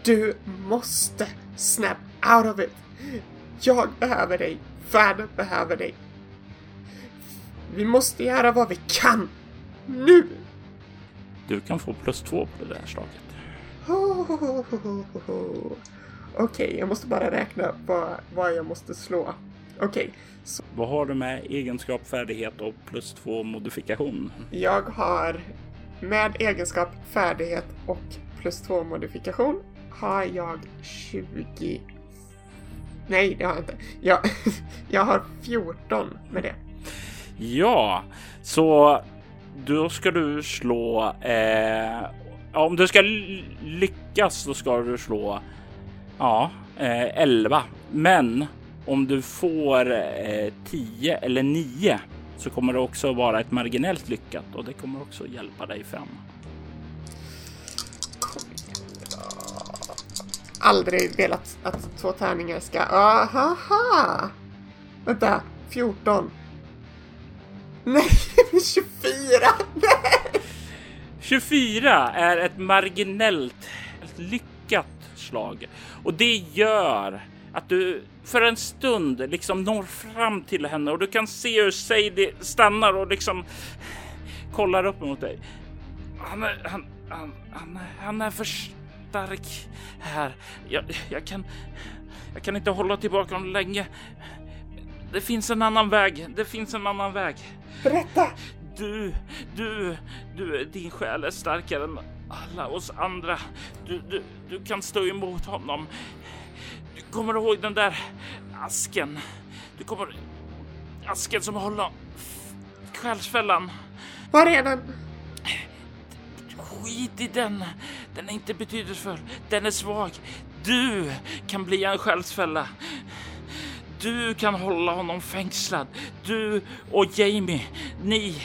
Du måste snap out of it. Jag behöver dig. Världen behöver dig. Vi måste göra vad vi kan. Nu! Du kan få plus två på det där slaget. Okej, jag måste bara räkna vad, vad jag måste slå. Okej, så Vad har du med egenskap, färdighet och plus två modifikation? jag har med egenskap, färdighet och plus två modifikation har jag 20... Nej, det har jag inte. Jag, jag har 14 med det. Ja, så då ska du slå. Eh, om du ska lyckas så ska du slå. Ja, eh, 11. Men om du får eh, 10 eller 9 så kommer det också vara ett marginellt lyckat och det kommer också hjälpa dig fram. Aldrig velat att två tärningar ska... Ahaha! Vänta, 14. Nej, 24! Nej! 24 är ett marginellt ett lyckat slag och det gör att du för en stund liksom når fram till henne och du kan se hur Sadie stannar och liksom kollar upp mot dig. Han är, han, han, han, han är för stark här. Jag, jag kan, jag kan inte hålla tillbaka honom länge. Det finns en annan väg. Det finns en annan väg. Berätta! Du, du, du, din själ är starkare än alla oss andra. Du, du, du kan stå emot honom. Du kommer ihåg den där asken? Du kommer... Asken som håller själsfällan. Var är den? Skit i den. Den är inte betydelsefull. Den är svag. Du kan bli en själsfälla. Du kan hålla honom fängslad. Du och Jamie, ni,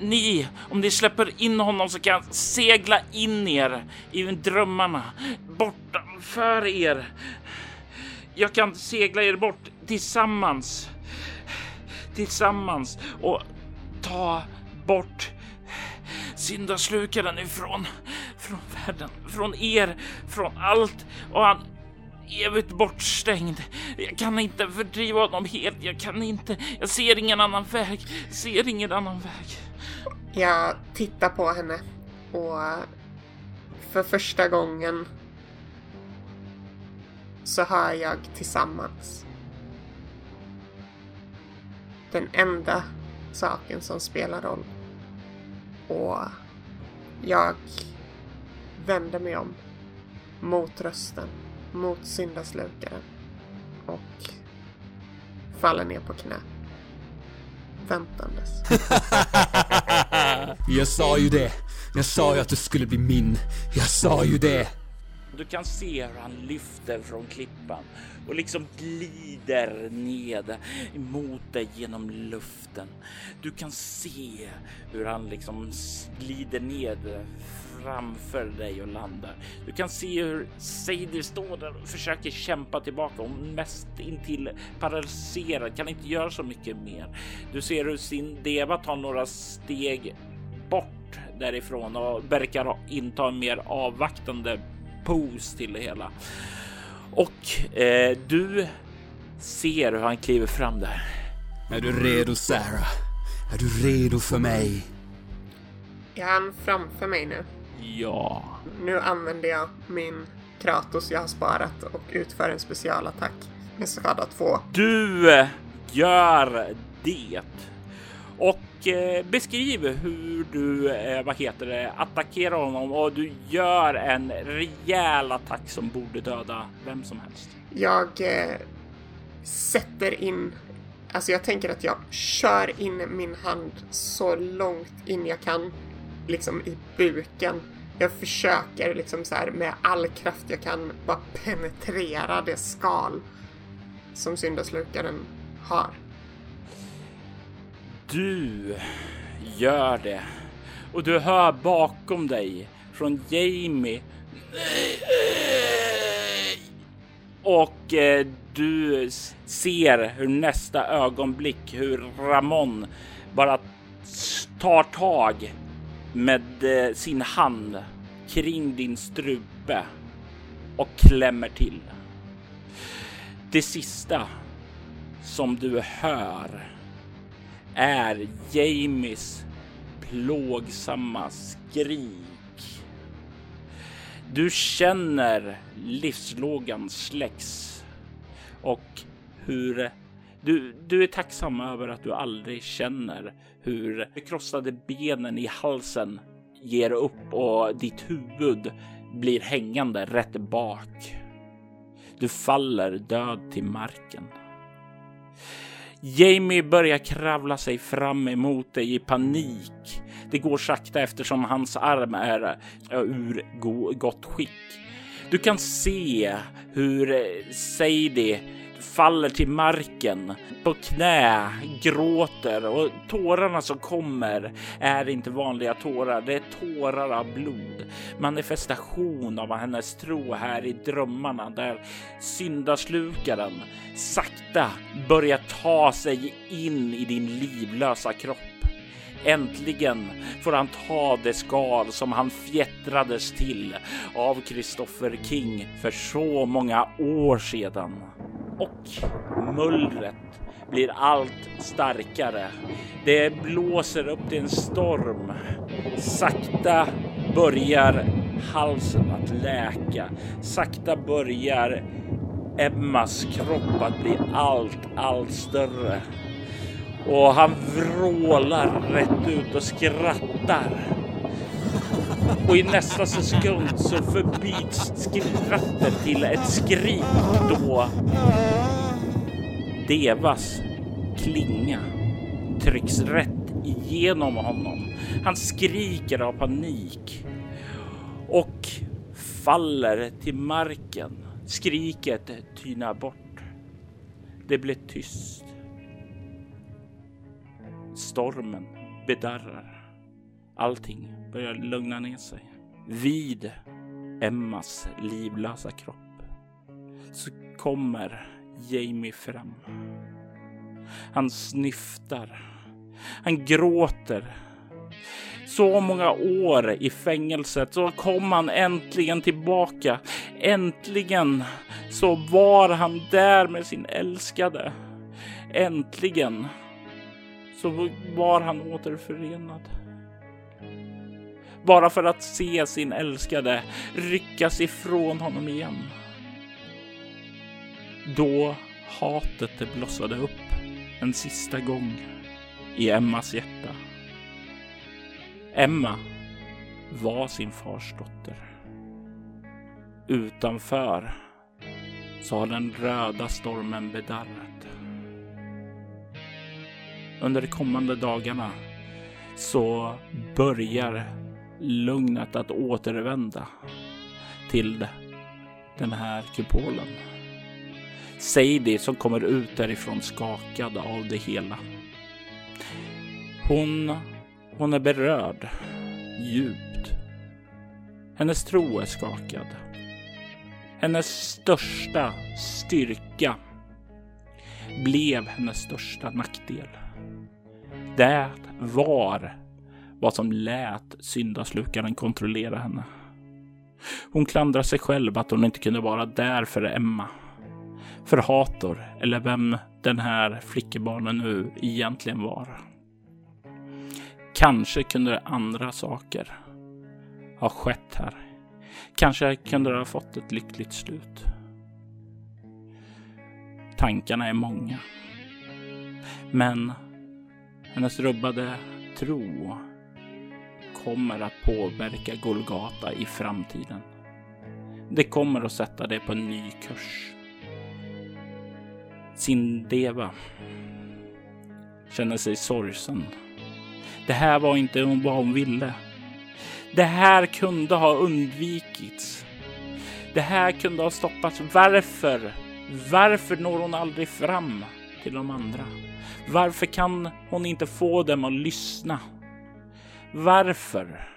ni, om ni släpper in honom så kan han segla in er i drömmarna, bortanför er. Jag kan segla er bort tillsammans, tillsammans och ta bort syndaslukaren ifrån från världen, från er, från allt och han evigt bortstängd. Jag kan inte fördriva honom helt. Jag kan inte. Jag ser ingen annan väg. Jag ser ingen annan väg. Jag tittar på henne och för första gången så hör jag tillsammans. Den enda saken som spelar roll. Och jag vänder mig om mot rösten, mot syndaslukaren och faller ner på knä. Väntandes. Jag sa ju det. Jag sa ju att du skulle bli min. Jag sa ju det. Du kan se hur han lyfter från klippan och liksom glider ned mot dig genom luften. Du kan se hur han liksom glider ned framför dig och landar. Du kan se hur Sadie står där och försöker kämpa tillbaka. Hon mest intill paralyserad, kan inte göra så mycket mer. Du ser hur sin Deva tar några steg bort därifrån och verkar inta en mer avvaktande pose till det hela. Och eh, du ser hur han kliver fram där. Är du redo Sarah? Är du redo för mig? Är han framför mig nu? Ja, Nu använder jag min Kratos jag har sparat och utför en specialattack med skada 2. du gör det. Och eh, Eh, beskriv hur du, eh, vad heter det, attackerar honom och du gör en rejäl attack som borde döda vem som helst. Jag eh, sätter in, alltså jag tänker att jag kör in min hand så långt in jag kan, liksom i buken. Jag försöker liksom så här med all kraft jag kan bara penetrera det skal som syndaslukaren har. Du gör det och du hör bakom dig från Jamie. Och eh, du ser hur nästa ögonblick hur Ramon bara tar tag med eh, sin hand kring din strupe och klämmer till. Det sista som du hör är Jamies plågsamma skrik. Du känner livslågan släcks och hur du, du är tacksam över att du aldrig känner hur de krossade benen i halsen ger upp och ditt huvud blir hängande rätt bak. Du faller död till marken. Jamie börjar kravla sig fram emot dig i panik. Det går sakta eftersom hans arm är ur gott skick. Du kan se hur eh, Sadie faller till marken på knä, gråter och tårarna som kommer är inte vanliga tårar. Det är tårar av blod. Manifestation av hennes tro här i drömmarna där syndaslukaren sakta börjar ta sig in i din livlösa kropp. Äntligen får han ta det skal som han fjättrades till av Christopher King för så många år sedan och mullret blir allt starkare. Det blåser upp till en storm. Sakta börjar halsen att läka. Sakta börjar Emmas kropp att bli allt, allt större. Och han vrålar rätt ut och skrattar. Och i nästa sekund så förbyts skrattet till ett skrik då Devas klinga trycks rätt igenom honom. Han skriker av panik och faller till marken. Skriket tynar bort. Det blir tyst. Stormen bedarrar. Allting börjar lugna ner sig. Vid Emmas livlösa kropp så kommer Jamie fram. Han snyftar. Han gråter. Så många år i fängelset så kom han äntligen tillbaka. Äntligen så var han där med sin älskade. Äntligen så var han återförenad bara för att se sin älskade ryckas ifrån honom igen. Då hatet det blossade upp en sista gång i Emmas hjärta. Emma var sin fars dotter. Utanför så har den röda stormen bedarrat. Under de kommande dagarna så börjar lugnet att återvända till den här kupolen. Sadie som kommer ut därifrån skakad av det hela. Hon, hon är berörd djupt. Hennes tro är skakad. Hennes största styrka blev hennes största nackdel. Det var vad som lät syndaslukaren kontrollera henne. Hon klandrar sig själv att hon inte kunde vara där för Emma. För Hator, eller vem den här flickebarnen nu egentligen var. Kanske kunde andra saker ha skett här. Kanske kunde det ha fått ett lyckligt slut. Tankarna är många. Men hennes rubbade tro kommer att påverka Golgata i framtiden. Det kommer att sätta det på en ny kurs. Sindeva känner sig sorgsen. Det här var inte vad hon ville. Det här kunde ha undvikits. Det här kunde ha stoppats. Varför? Varför når hon aldrig fram till de andra? Varför kan hon inte få dem att lyssna varför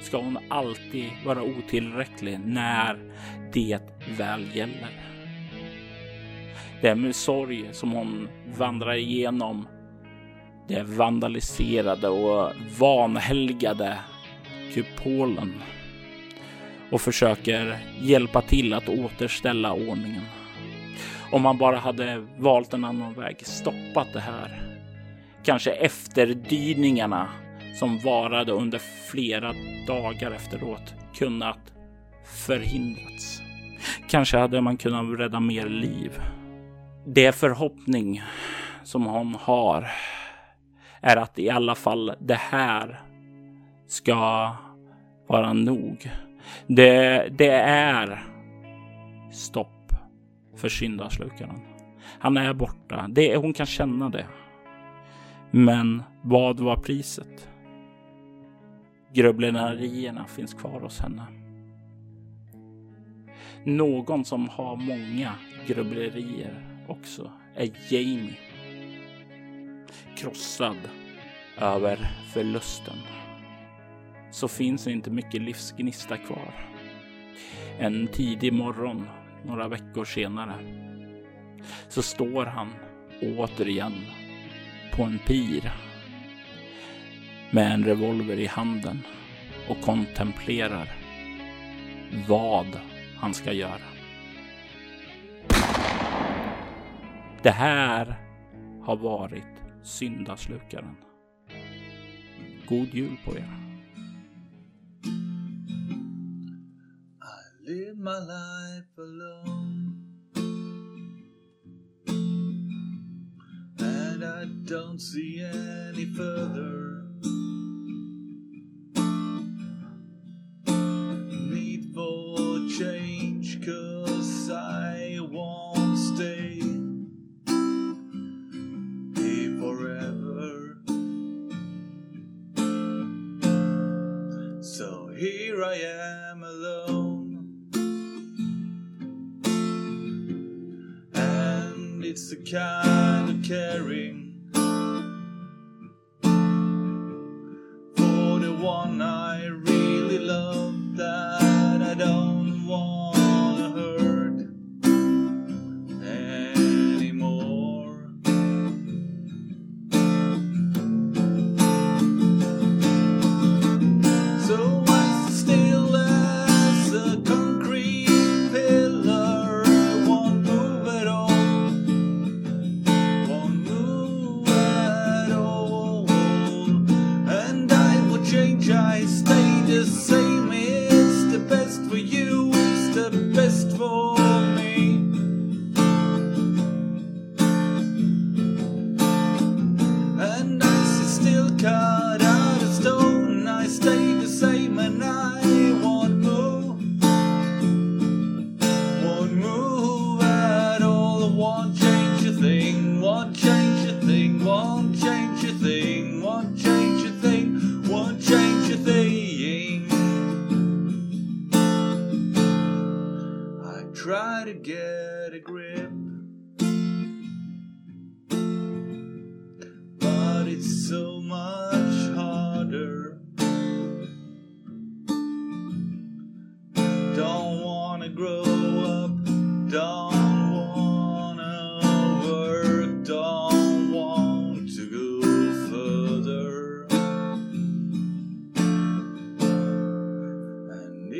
ska hon alltid vara otillräcklig när det väl gäller? Det är med sorg som hon vandrar igenom det vandaliserade och vanhelgade kupolen och försöker hjälpa till att återställa ordningen. Om man bara hade valt en annan väg, stoppat det här. Kanske efterdyningarna som varade under flera dagar efteråt kunnat förhindrats. Kanske hade man kunnat rädda mer liv. Det förhoppning som hon har är att i alla fall det här ska vara nog. Det, det är stopp för syndaslukaren. Han är borta. Det, hon kan känna det. Men vad var priset? Grubblerierna finns kvar hos henne. Någon som har många grubblerier också är Jamie. Krossad över förlusten så finns det inte mycket livsgnista kvar. En tidig morgon, några veckor senare, så står han återigen på en pir med en revolver i handen och kontemplerar vad han ska göra. Det här har varit syndaslukaren. God jul på er. I live my life alone. And I don't see any further kind of caring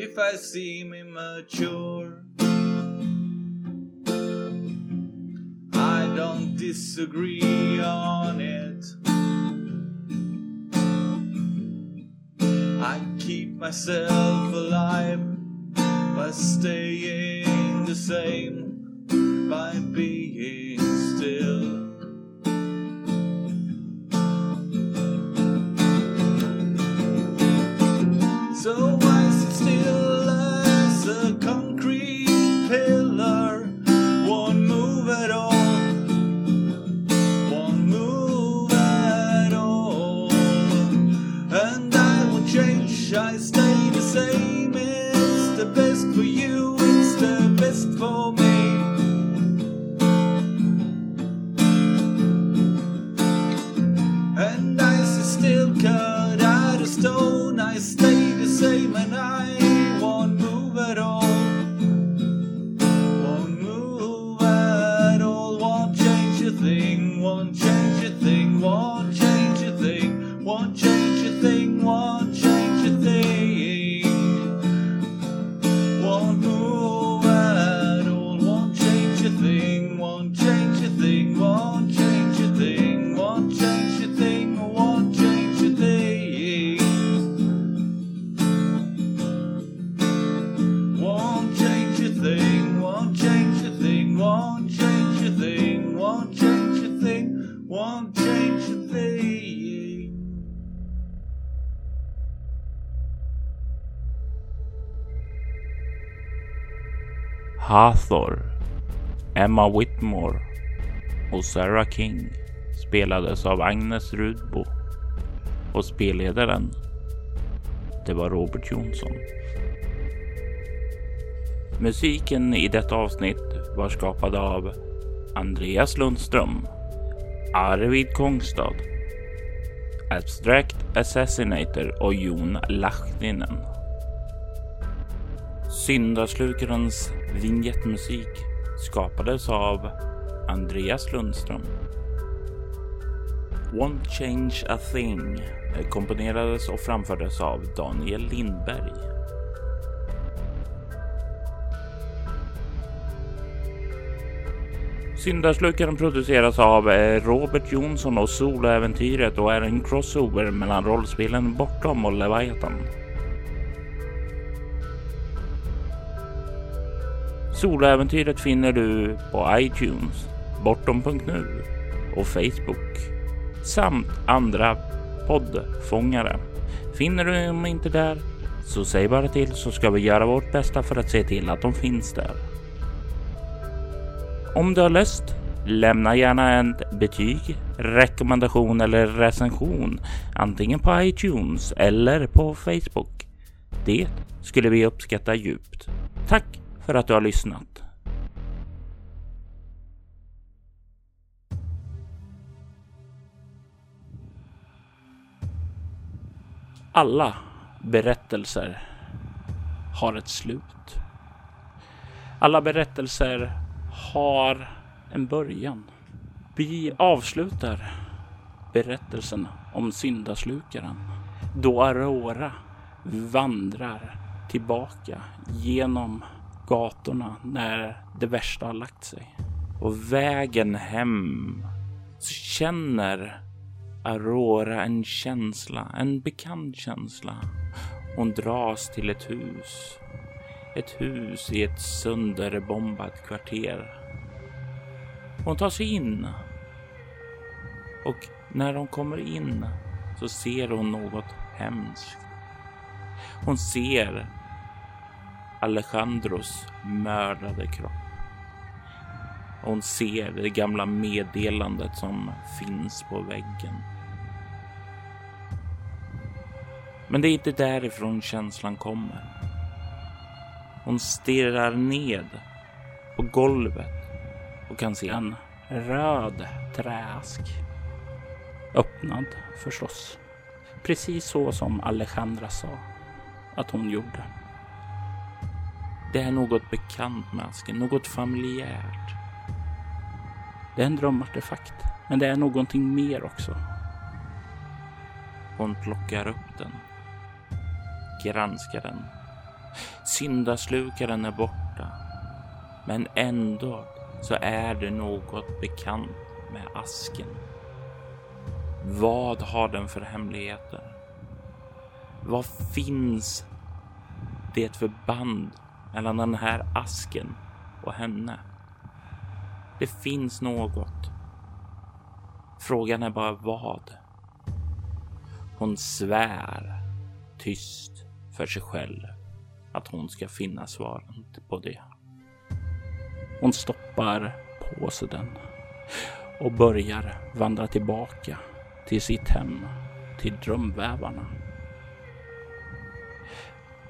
if I seem immature, I don't disagree on it. I keep myself alive by staying the same, by being Hathor, Emma Whitmore och Sarah King spelades av Agnes Rudbo och spelledaren det var Robert Jonsson. Musiken i detta avsnitt var skapad av Andreas Lundström, Arvid Kongstad, Abstract Assassinator och Jon Lahtinen. Syndaslukarens vignettmusik skapades av Andreas Lundström. Won't Change A Thing komponerades och framfördes av Daniel Lindberg. Syndarslukaren produceras av eh, Robert Jonsson och Soloäventyret och är en crossover mellan rollspelen Bortom och Leviathan. Soloäventyret finner du på iTunes, bortom.nu och Facebook samt andra poddfångare. Finner du dem inte där så säg bara till så ska vi göra vårt bästa för att se till att de finns där. Om du har lust, lämna gärna ett betyg, rekommendation eller recension antingen på iTunes eller på Facebook. Det skulle vi uppskatta djupt. Tack för att du har lyssnat. Alla berättelser har ett slut. Alla berättelser har en början. Vi avslutar berättelsen om syndaslukaren då Aurora vandrar tillbaka genom gatorna när det värsta har lagt sig. Och vägen hem så känner Aurora en känsla, en bekant känsla. Hon dras till ett hus. Ett hus i ett sönderbombat kvarter. Hon tar sig in. Och när hon kommer in så ser hon något hemskt. Hon ser Alejandros mördade kropp. Hon ser det gamla meddelandet som finns på väggen. Men det är inte därifrån känslan kommer. Hon stirrar ned på golvet och kan se en röd träask. Öppnad förstås. Precis så som Alejandra sa att hon gjorde. Det är något bekant med asken, något familjärt. Det är en drömartefakt, men det är någonting mer också. Hon plockar upp den, granskar den. Syndaslukaren är borta, men ändå så är det något bekant med asken. Vad har den för hemligheter? Vad finns det för band mellan den här asken och henne? Det finns något. Frågan är bara vad. Hon svär tyst för sig själv att hon ska finna svaren på det. Hon stoppar på sig den och börjar vandra tillbaka till sitt hem, till drömvävarna.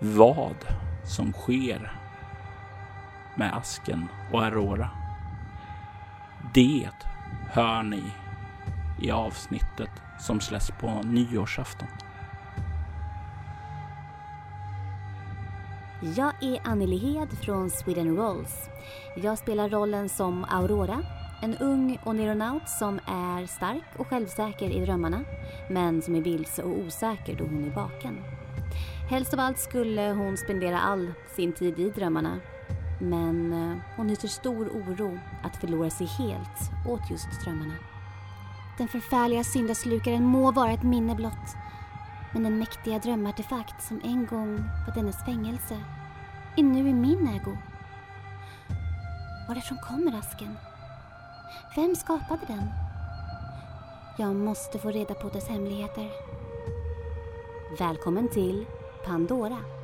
Vad som sker med asken och Aurora. Det hör ni i avsnittet som släpps på nyårsafton. Jag är Anneli Hed från Sweden Rolls. Jag spelar rollen som Aurora, en ung onironaut som är stark och självsäker i drömmarna, men som är vilse och osäker då hon är vaken. Helst av allt skulle hon spendera all sin tid i drömmarna, men eh, hon hyser stor oro att förlora sig helt åt just drömmarna. Den förfärliga syndaslukaren må vara ett minne blott, men den mäktiga drömartefakt som en gång var dennes fängelse är nu i min ägo. Varifrån kommer asken? Vem skapade den? Jag måste få reda på dess hemligheter. Välkommen till Pandora.